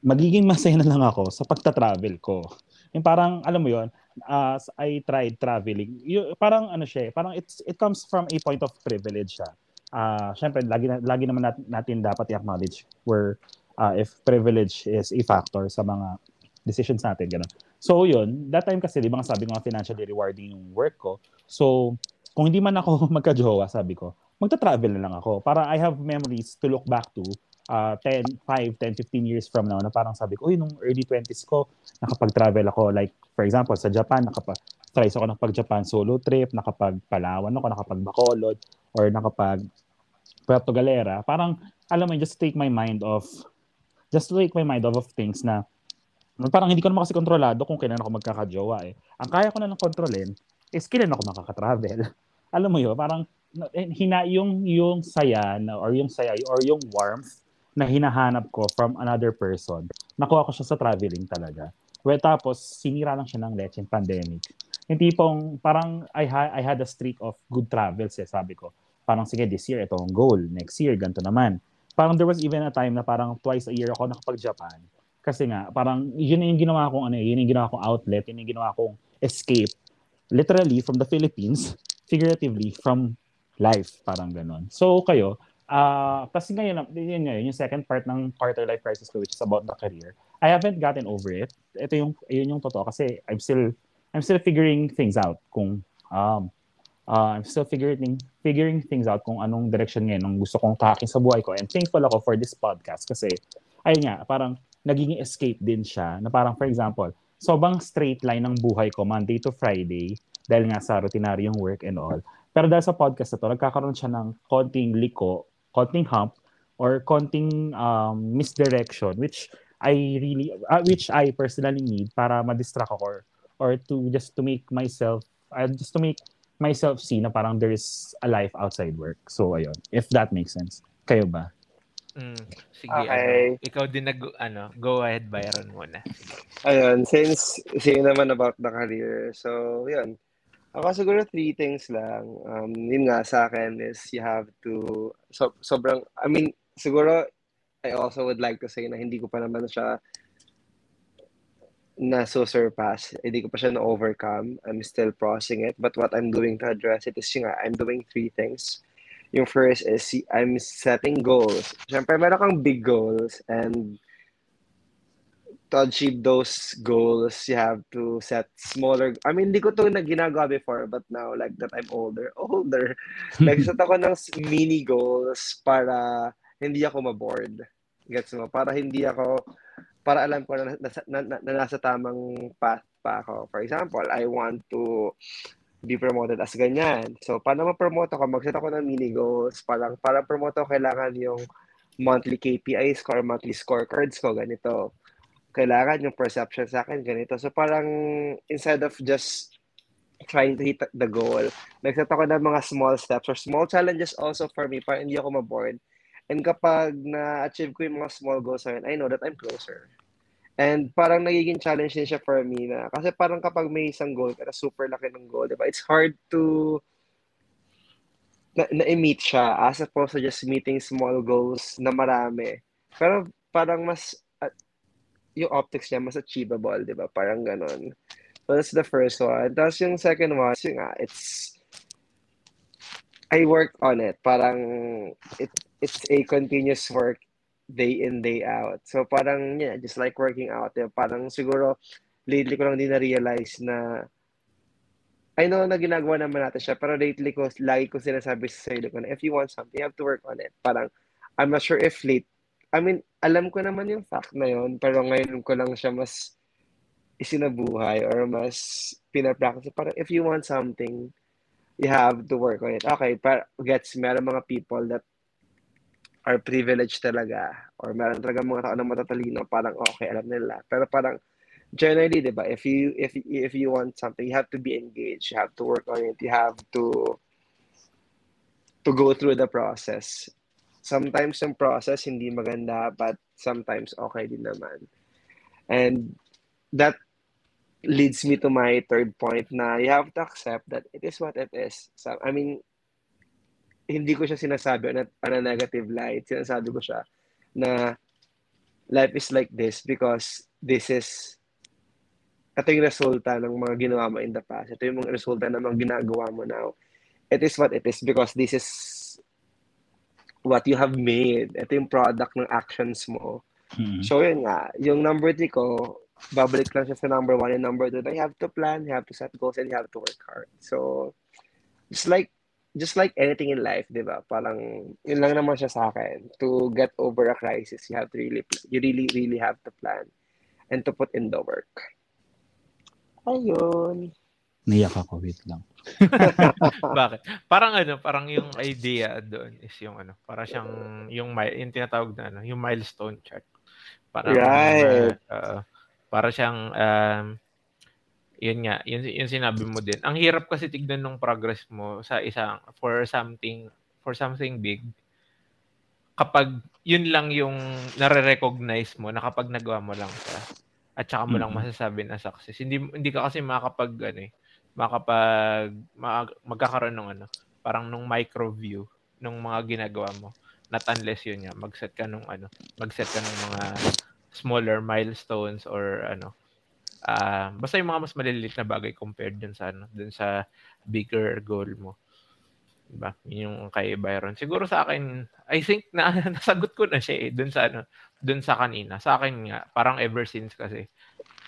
magiging masaya na lang ako sa pagta-travel ko. Yung parang, alam mo yon uh, I tried traveling. Yung, parang ano siya, eh, parang it's, it comes from a point of privilege siya. Uh, Siyempre, lagi, na, lagi naman natin, natin dapat i-acknowledge where uh, if privilege is a factor sa mga decisions natin. Ganun. So yun, that time kasi, di ba sabi ko nga financially rewarding yung work ko. So, kung hindi man ako magka-jowa, sabi ko, magta-travel na lang ako. Para I have memories to look back to uh, 10, 5, 10, 15 years from now na parang sabi ko, uy, nung early 20s ko, nakapag-travel ako. Like, for example, sa Japan, nakapag tries ako nakapag-Japan solo trip, nakapag-Palawan ako, nakapag-Bacolod, or nakapag Puerto Galera. Parang, alam mo, just take my mind off, just take my mind off of things na Parang hindi ko naman kasi kontrolado kung kailan ako magkakajowa eh. Ang kaya ko na lang kontrolin is kailan ako makaka-travel. Alam mo yun, parang eh, hina yung yung saya na, or yung saya or yung warmth na hinahanap ko from another person. Nakuha ko siya sa traveling talaga. Well, tapos sinira lang siya ng lecheng pandemic. Yung tipong parang I, ha- I had a streak of good travels eh, sabi ko. Parang sige, this year ito ang goal. Next year, ganito naman. Parang there was even a time na parang twice a year ako nakapag-Japan kasi nga, parang yun yung ginawa kong ano, yun yung ginawa kong outlet, yun yung ginawa kong escape. Literally from the Philippines, figuratively from life, parang ganon. So kayo, uh, kasi ngayon, yun, yun, yung second part ng quarter life crisis ko, which is about the career. I haven't gotten over it. Ito yung, yun yung totoo kasi I'm still, I'm still figuring things out kung, um, uh, I'm still figuring figuring things out kung anong direction ngayon ang gusto kong tahakin sa buhay ko. And thankful ako for this podcast kasi ayun nga, parang nagiging escape din siya na parang for example, sobrang straight line ng buhay ko Monday to Friday dahil nga sa routinary yung work and all. Pero dahil sa podcast na to, nagkakaroon siya ng konting liko, konting hump, or konting um, misdirection which I really uh, which I personally need para ma-distract ako or, or to just to make myself uh, just to make myself see na parang there is a life outside work. So ayun, if that makes sense. Kayo ba? Mm, sige, okay. ano, ikaw din nag ano, go ahead Byron muna. Ayun, since saying naman about the career. So, yun. Ako siguro three things lang. Um, yun nga sa akin is you have to so, sobrang I mean, siguro I also would like to say na hindi ko pa naman siya na so surpass. Hindi ko pa siya na-overcome. I'm still processing it. But what I'm doing to address it is yung nga, I'm doing three things. Yung first is I'm setting goals. Siyempre, meron kang big goals and to achieve those goals, you have to set smaller. I mean, hindi ko to na ginagawa before, but now, like that I'm older, older, nagset ako ng mini goals para hindi ako ma-board. Gets mo? Para hindi ako, para alam ko na, na, na, na, na nasa tamang path pa ako. For example, I want to be promoted as ganyan. So, paano ma-promote ako? Mag-set ako ng mini goals. Parang, para promote ako, kailangan yung monthly KPIs ko or monthly scorecards ko, ganito. Kailangan yung perception sa akin, ganito. So, parang, instead of just trying to hit the goal, nag-set ako ng mga small steps or small challenges also for me para hindi ako ma-bored. And kapag na-achieve ko yung mga small goals na I know that I'm closer. And parang nagiging challenge din siya for me na kasi parang kapag may isang goal ka super laki ng goal, di ba? It's hard to na, na-meet siya as opposed to just meeting small goals na marami. Pero parang mas uh, yung optics niya mas achievable, di ba? Parang ganun. So that's the first one. Tapos yung second one, yung nga, it's I work on it. Parang it it's a continuous work day in, day out. So parang, yeah, just like working out, eh, parang siguro, lately ko lang din na-realize na, I know na ginagawa naman natin siya, pero lately ko, lagi ko sinasabi sa sarili ko na, if you want something, you have to work on it. Parang, I'm not sure if late, I mean, alam ko naman yung fact na yon pero ngayon ko lang siya mas isinabuhay or mas pinapractice. Parang, if you want something, you have to work on it. Okay, pero gets, meron mga people that are privileged talaga. Or meron talaga mga tao na matatalino parang okay alam nila. Pero parang generally 'di ba if you if if you want something you have to be engaged you have to work on it you have to to go through the process. Sometimes yung process hindi maganda but sometimes okay din naman. And that leads me to my third point na you have to accept that it is what it is. So i mean hindi ko siya sinasabi on a, on a negative light. Sinasabi ko siya na life is like this because this is ito yung resulta ng mga ginawa mo in the past. Ito yung mga resulta ng mga ginagawa mo now. It is what it is because this is what you have made. Ito yung product ng actions mo. Hmm. So yun nga, yung number three ko, babalik lang siya sa number one and number two. You have to plan, you have to set goals, and you have to work hard. So, just like just like anything in life, di ba? Parang, yun lang naman siya sa akin. To get over a crisis, you have to really, you really, really have to plan and to put in the work. Ayun. Niyak ako, wait lang. Bakit? Parang ano, parang yung idea doon is yung ano, para siyang yung yung tinatawag na ano, yung milestone chart. Parang right. Uh, para siyang um, yun nga, yun, yun sinabi mo din. Ang hirap kasi tignan ng progress mo sa isang, for something, for something big, kapag yun lang yung nare-recognize mo na kapag nagawa mo lang siya at saka mo mm-hmm. lang masasabi na success. Hindi hindi ka kasi makakapag ano eh, makapag mag, magkakaroon ng ano, parang nung micro view ng mga ginagawa mo. Not unless yun nga, mag-set ka nung ano, mag-set ka ng mga smaller milestones or ano, uh, basta yung mga mas maliliit na bagay compared dun sa ano, dun sa bigger goal mo. Diba? Yung kay Byron. Siguro sa akin, I think na nasagot ko na siya eh dun sa ano, dun sa kanina. Sa akin nga, parang ever since kasi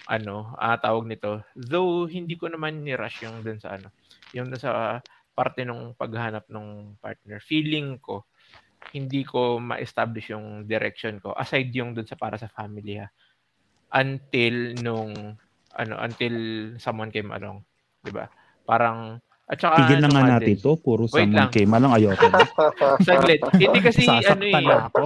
ano, uh, tawag nito. Though hindi ko naman ni-rush yung dun sa ano, yung dun sa parte ng paghanap ng partner. Feeling ko hindi ko ma-establish yung direction ko aside yung dun sa para sa family ha until nung ano until someone came along 'di ba parang at saka Tigil na ano nga natin to. Puro Wait someone lang. came. Malang ayoko. na. saglit hindi kasi ano Sasaktan eh na ako.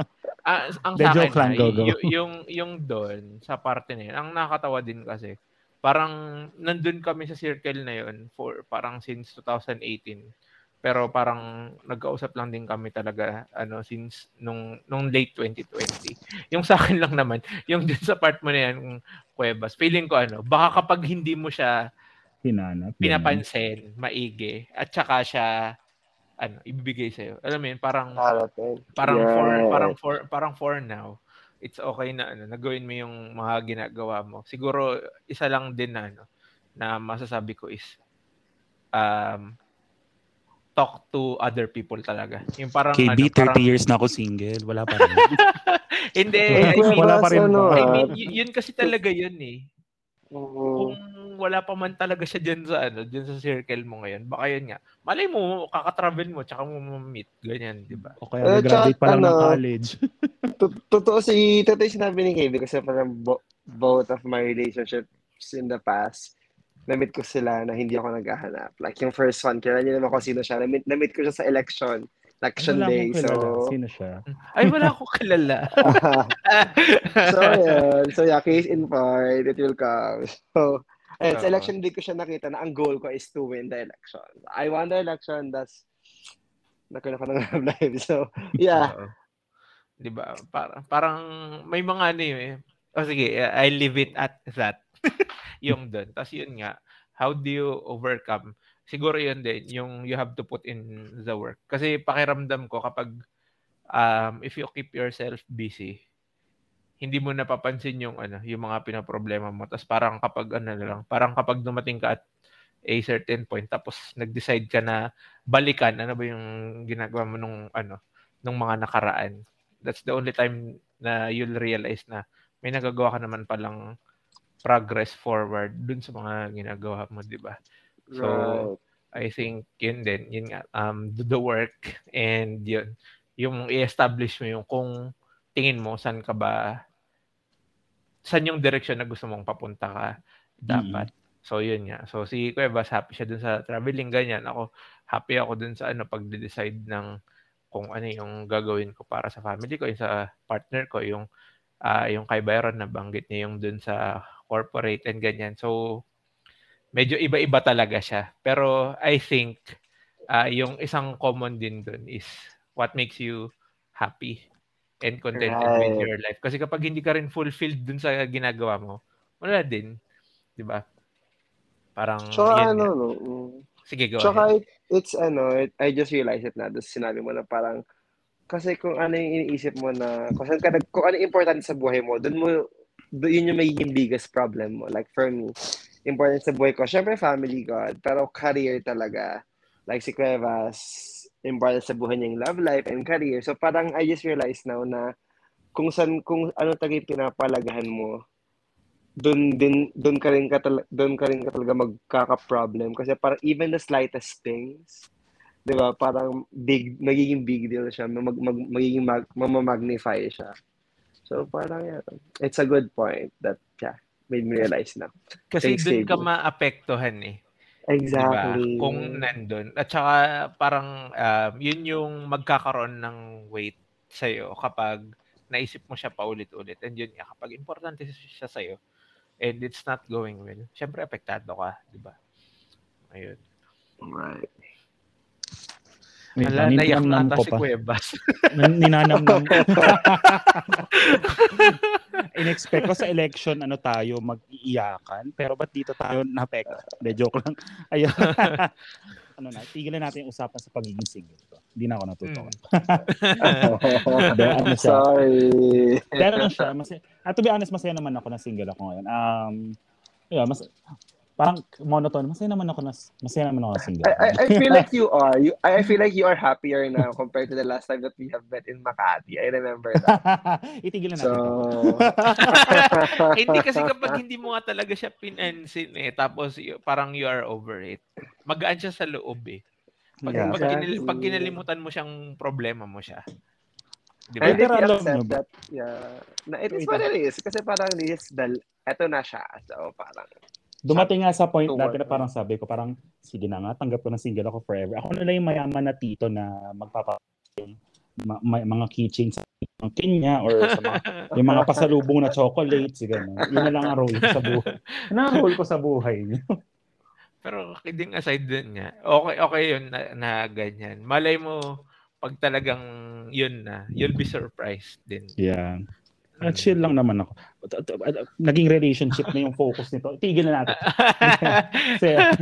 ah, ang sa akin lang, go, go. y- yung yung doon sa parte na yun ang nakakatawa din kasi parang nandun kami sa circle na yun for parang since 2018 pero parang nagkausap lang din kami talaga ano since nung nung late 2020 yung sa akin lang naman yung dun sa part mo na yan Cuevas feeling ko ano baka kapag hindi mo siya Hinanap. pinapansin maigi at saka siya ano ibibigay sa alam mo yun parang parang for Yes. parang for parang for now. It's okay na ano nagawin mo yung mga ginagawa mo. Siguro isa lang din na ano na masasabi ko is um talk to other people talaga yung parang KB, ano 30 parang, years na ako single. Wala pa rin. hindi Eh, I mean, wala pa rin ano? I mean y- yun kasi talaga yun eh mhm. kung wala pa man talaga siya dyan sa ano dyan sa circle mo ngayon baka yun nga malay mo kaka-travel mo tsaka mo ma-meet ganyan di ba O kaya Eh, nag-graduate tsaka pa lang ng ano, college. To- Totoo si totoo sinabi ni KB kasi parang bo- both of my relationships in the past na-meet ko sila na hindi ako naghahanap. Like yung first one, kilala niyo naman kung sino siya. Na-meet, na-meet ko siya sa election. Election Wala day. akong. So, Sino siya? ay wala ako kilala so, yun. So, yeah, case in point, it will come. So, ayun, sa election day ko siya nakita na ang goal ko is to win the election. I won the election, that's nagkaroon ko ng love life. So, yeah. Oo. 'Di ba? Parang parang may mga ano eh. O sige, I leave it at that. yung doon. Tapos yun nga, how do you overcome? Siguro yun din, yung you have to put in the work. Kasi pakiramdam ko kapag um, if you keep yourself busy, hindi mo napapansin yung ano, yung mga pinaproblema mo. Tapos parang kapag ano lang, parang kapag dumating ka at a certain point tapos nag-decide ka na balikan ano ba yung ginagawa mo nung ano nung mga nakaraan that's the only time na you'll realize na may nagagawa ka naman palang progress forward dun sa mga ginagawa mo, di ba? So, right. I think yun din, yun nga, um, do the work and yun, yung i-establish mo yung kung tingin mo saan ka ba, saan yung direction na gusto mong papunta ka dapat. So, yun nga. So, si Cuevas, happy siya dun sa traveling, ganyan. Ako, happy ako dun sa ano, pag-decide ng kung ano yung gagawin ko para sa family ko, yung sa partner ko, yung ah yung kay Byron na banggit niya yung dun sa corporate and ganyan. So, medyo iba-iba talaga siya. Pero I think ah yung isang common din dun is what makes you happy and contented with Right. your life. Kasi kapag hindi ka rin fulfilled dun sa ginagawa mo, wala din. 'Di ba? Parang Tsaka yun ano, nga. no. Sige, go Tsaka ahead. it, it's ano, it, I just realized it na. Tapos sinabi mo na parang, kasi kung ano yung iniisip mo na, kung, saan ka, nag- kung ano yung importante sa buhay mo, dun mo, yun yung magiging biggest problem mo. Like for me, important sa buhay ko, syempre family God, pero career talaga. Like si Cuevas, important sa buhay niya yung love life and career. So parang I just realized now na kung san kung ano talaga yung pinapalagahan mo, doon din doon ka rin ka doon ka rin talaga magkaka-problem kasi parang even the slightest things 'di ba parang big magiging big deal siya mag, mag magiging mag, mamagnify siya so parang yeah, it's a good point that yeah made me realize na Kasi dun ka maapektuhan eh. exactly Diba? Kung nandun. At saka parang um, yun yung magkakaroon ng weight sa'yo kapag naisip mo siya paulit-ulit. And yun kapag importante siya sa'yo and it's not going well, syempre apektado ka, di ba? Ayun. right Nin- naiyak na ata ko si. Cuevas. Nin- Ninanamnam. In-expect ko sa election, ano tayo, mag-iiyakan. Pero ba't dito tayo napek? De, joke lang. Ayun. ano na, tigilan natin yung usapan sa pagiging single ko. Hindi na ako natutuwa. Mm. De, ano siya? sorry Pero ano siya, mas, ah, to be honest, masaya naman ako na single ako ngayon. Um, yeah, mas, parang monotone, masaya naman ako na, masaya naman ako na single. I, I, I feel like you are you I feel like you are happier now compared to the last time that we have met in Makati I remember that Itigilan natin. so hindi kasi kapag hindi mo nga talaga siya pinansin eh, tapos y- parang you are over it, magaan siya sa loob eh. Pag, Yeah. pag, kinil- pag kinalimutan mo siyang problema mo siya. Di ba? And if you accept that, yeah, na it is what it is. Kasi parang this, dal, eto na siya. So, parang, Dumating nga sa point dati na parang sabi ko, parang, sige na nga, tanggap ko na single ako forever. Ako na lang yung mayaman na tito na magpapa ma- ma- mga keychains sa ng Kenya or sa mga, yung mga pasalubong na chocolates, gano'n. Yun na lang ang role sa buhay. Ang role ko sa buhay niyo. Pero kidding aside dun nga, okay, okay yun na, na ganyan. Malay mo, pag talagang yun na, you'll be surprised din. Yeah. Ah, chill lang naman ako. Naging relationship na yung focus nito. Tigil na natin. so, yan.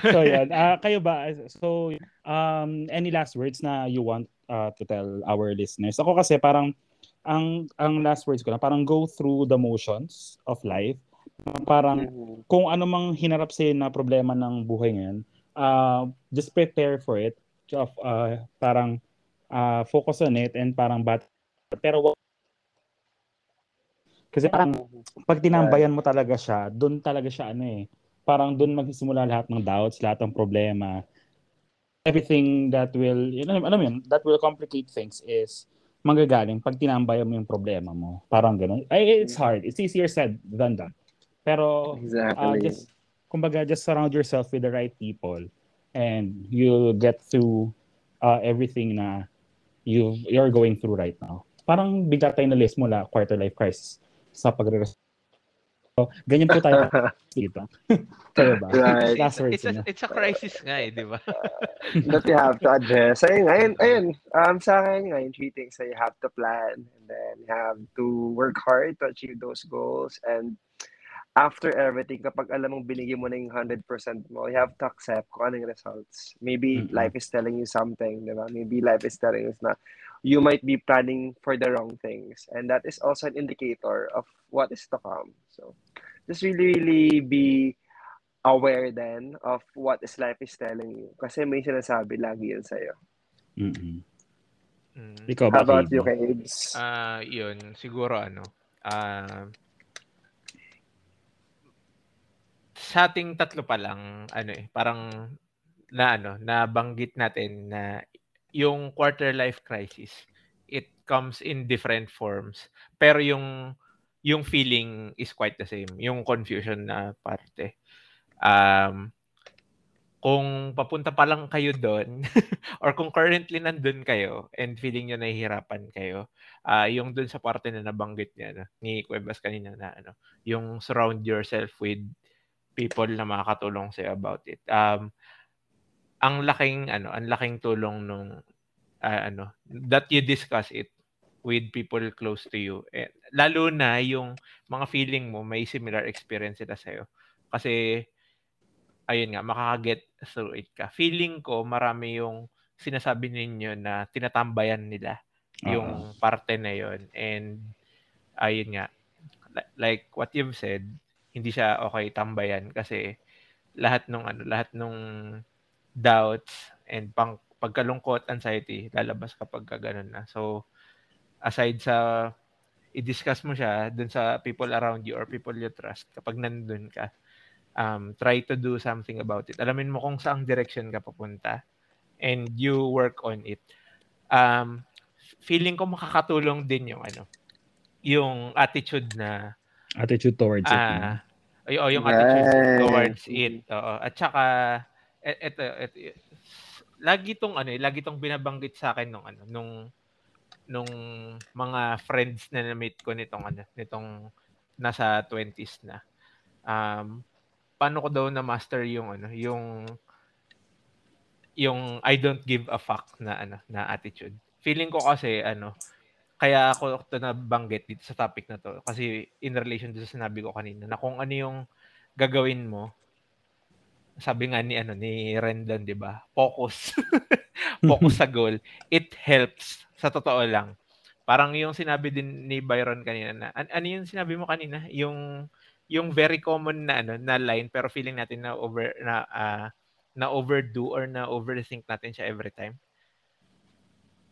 so yan. Ah, kayo ba? So, um, any last words na you want uh, to tell our listeners? Ako kasi parang, ang ang last words ko na parang go through the motions of life. Parang mhm. kung ano mang hinarap sa'yo na problema ng buhay ngayon, uh, just prepare for it. Uh, parang uh, focus on it and parang bat pero wag- kasi parang pag tinambayan mo talaga siya, doon talaga siya ano eh. Parang doon magsisimula lahat ng doubts, lahat ng problema. Everything that will, you know, alam mo yun, that will complicate things is manggagaling pag tinambayan mo yung problema mo. Parang gano'n. Ay, it's hard. It's easier said than done. Pero uh, Exactly. just kumbaga just surround yourself with the right people and you'll get through uh, everything na you you're going through right now. Parang bigla tayo na list mula quarter life crisis sa pagre so, ganyan po tayo dito. Kayo ba? Right. Last words it's, a, it's a crisis nga eh, di ba? that you have to address. Ayun, ayun, ayun. Um, sa akin ngayon, three things. So you have to plan and then you have to work hard to achieve those goals and after everything, kapag alam mong binigay mo na yung 100% mo, you have to accept kung ano yung results. Maybe Mhm. life is telling you something, di ba? Maybe life is telling us na you might be planning for the wrong things. And that is also an indicator of what is to come. So, just really, really be aware then of what is life is telling you. Kasi may sinasabi lagi yun sa'yo. Mm-mm. Mm. Ikaw How ba, about you, Cabes? Ah, yun, siguro ano, ah, sa ating tatlo pa lang, ano eh, parang na ano, nabanggit natin na yung quarter life crisis, it comes in different forms. Pero yung yung feeling is quite the same, yung confusion na parte. Um, kung papunta pa lang kayo doon or kung currently nandun kayo and feeling nyo nahihirapan kayo, ah yung dun sa parte na nabanggit niya no, ni Cuevas kanina na ano, yung surround yourself with people na makakatulong sa about it. Um ang laking ano, ang laking tulong nung ah, ano, that you discuss it with people close to you. Eh, lalo na yung mga feeling mo may similar experience sila sa'yo. Kasi ayun nga, makakaget through it ka. Feeling ko marami yung sinasabi ninyo na tinatambayan nila yung parte na yon and ayun nga li- like what you've said hindi siya okay tambayan kasi lahat nung ano lahat nung doubts and pang pagkalungkot anxiety lalabas kapag ka ganun na so aside sa i-discuss mo siya dun sa people around you or people you trust kapag nandun ka um, try to do something about it alamin mo kung saang direction ka papunta and you work on it um, feeling ko makakatulong din yung ano yung attitude na Attitude towards it. ah ay oh, yung attitude Right. towards it oo at saka et, eto, eto, lagi tong ano eh, lagi tong binabanggit sa akin nung ano nung nung mga friends na na-meet ko nitong ano nitong nasa 20s na um paano ko daw na master yung ano yung yung I don't give a fuck na ano na attitude. Feeling ko kasi ano kaya ako ito nabanggit dito sa topic na to kasi in relation to sa sinabi ko kanina na kung ano yung gagawin mo sabi nga ni ano ni Rendon 'di ba? Focus. Focus sa goal. It helps. Sa totoo lang. Parang yung sinabi din ni Byron kanina na an- ano yung sinabi mo kanina? Yung yung very common na ano na line pero feeling natin na over na ah, na overdo or na overthink natin siya every time.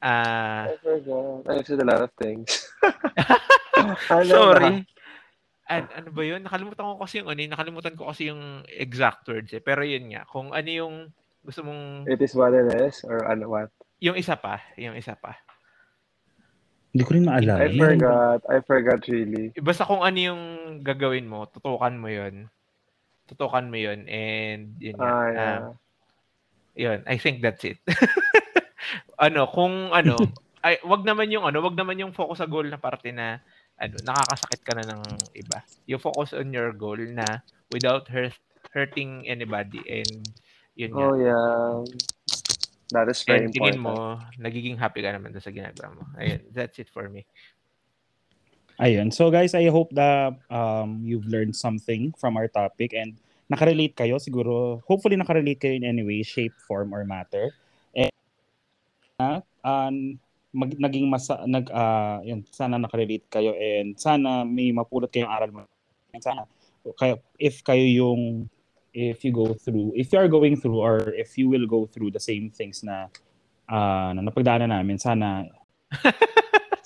Ah. I forgot. I've said a lot of things. Sorry. An- ano ba yun? Nakalimutan ko kasi yung ano, eh, nakalimutan ko kasi yung exact words eh. Pero yun nga, kung ano yung Gusto mong It is what it is or ano what? yung isa pa, yung isa pa. Hindi ko rin maalala. I forgot. I forgot really. Basta kung ano yung gagawin mo, tutukan mo 'yon. Tutukan mo 'yon and yun nga. Ah, um, yeah. yun, I think that's it. ano, kung ano, ay wag naman yung ano, wag naman yung focus sa goal na parte na ano, nakakasakit ka na ng iba. You focus on your goal na without hurt, hurting anybody and yun. Oh yeah. That is very and tingin important. mo, nagiging happy ka naman sa ginagawa mo. Ayun, that's it for me. Ayun. So guys, I hope that um, you've learned something from our topic and nakarelate kayo siguro. Hopefully nakarelate kayo in any way, shape, form, or matter. And uh, um, mag, naging masa, nag, uh, yun, sana nakarelate kayo and sana may mapulot kayong aral mo. And sana kayo, if kayo yung if you go through, if you are going through or if you will go through the same things na uh, na napagdaanan namin, sana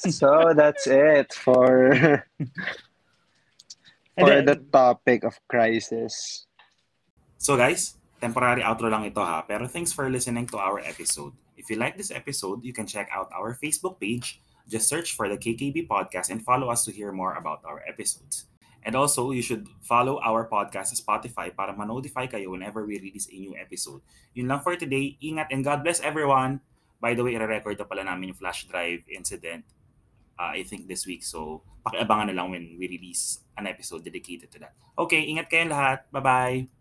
So that's it for for then- the topic of crisis. So guys, temporary outro lang ito ha, pero thanks for listening to our episode. If you like this episode, you can check out our Facebook page. Just search for the KKB podcast and follow us to hear more about our episodes. And also, you should follow our podcast sa Spotify para ma-notify kayo whenever we release a new episode. Yun lang for today. Ingat and God bless everyone. By the way, i-record na pala namin yung flash drive incident uh, I think this week. So, pakiabangan na lang when we release an episode dedicated to that. Okay, ingat kayong lahat. Bye-bye!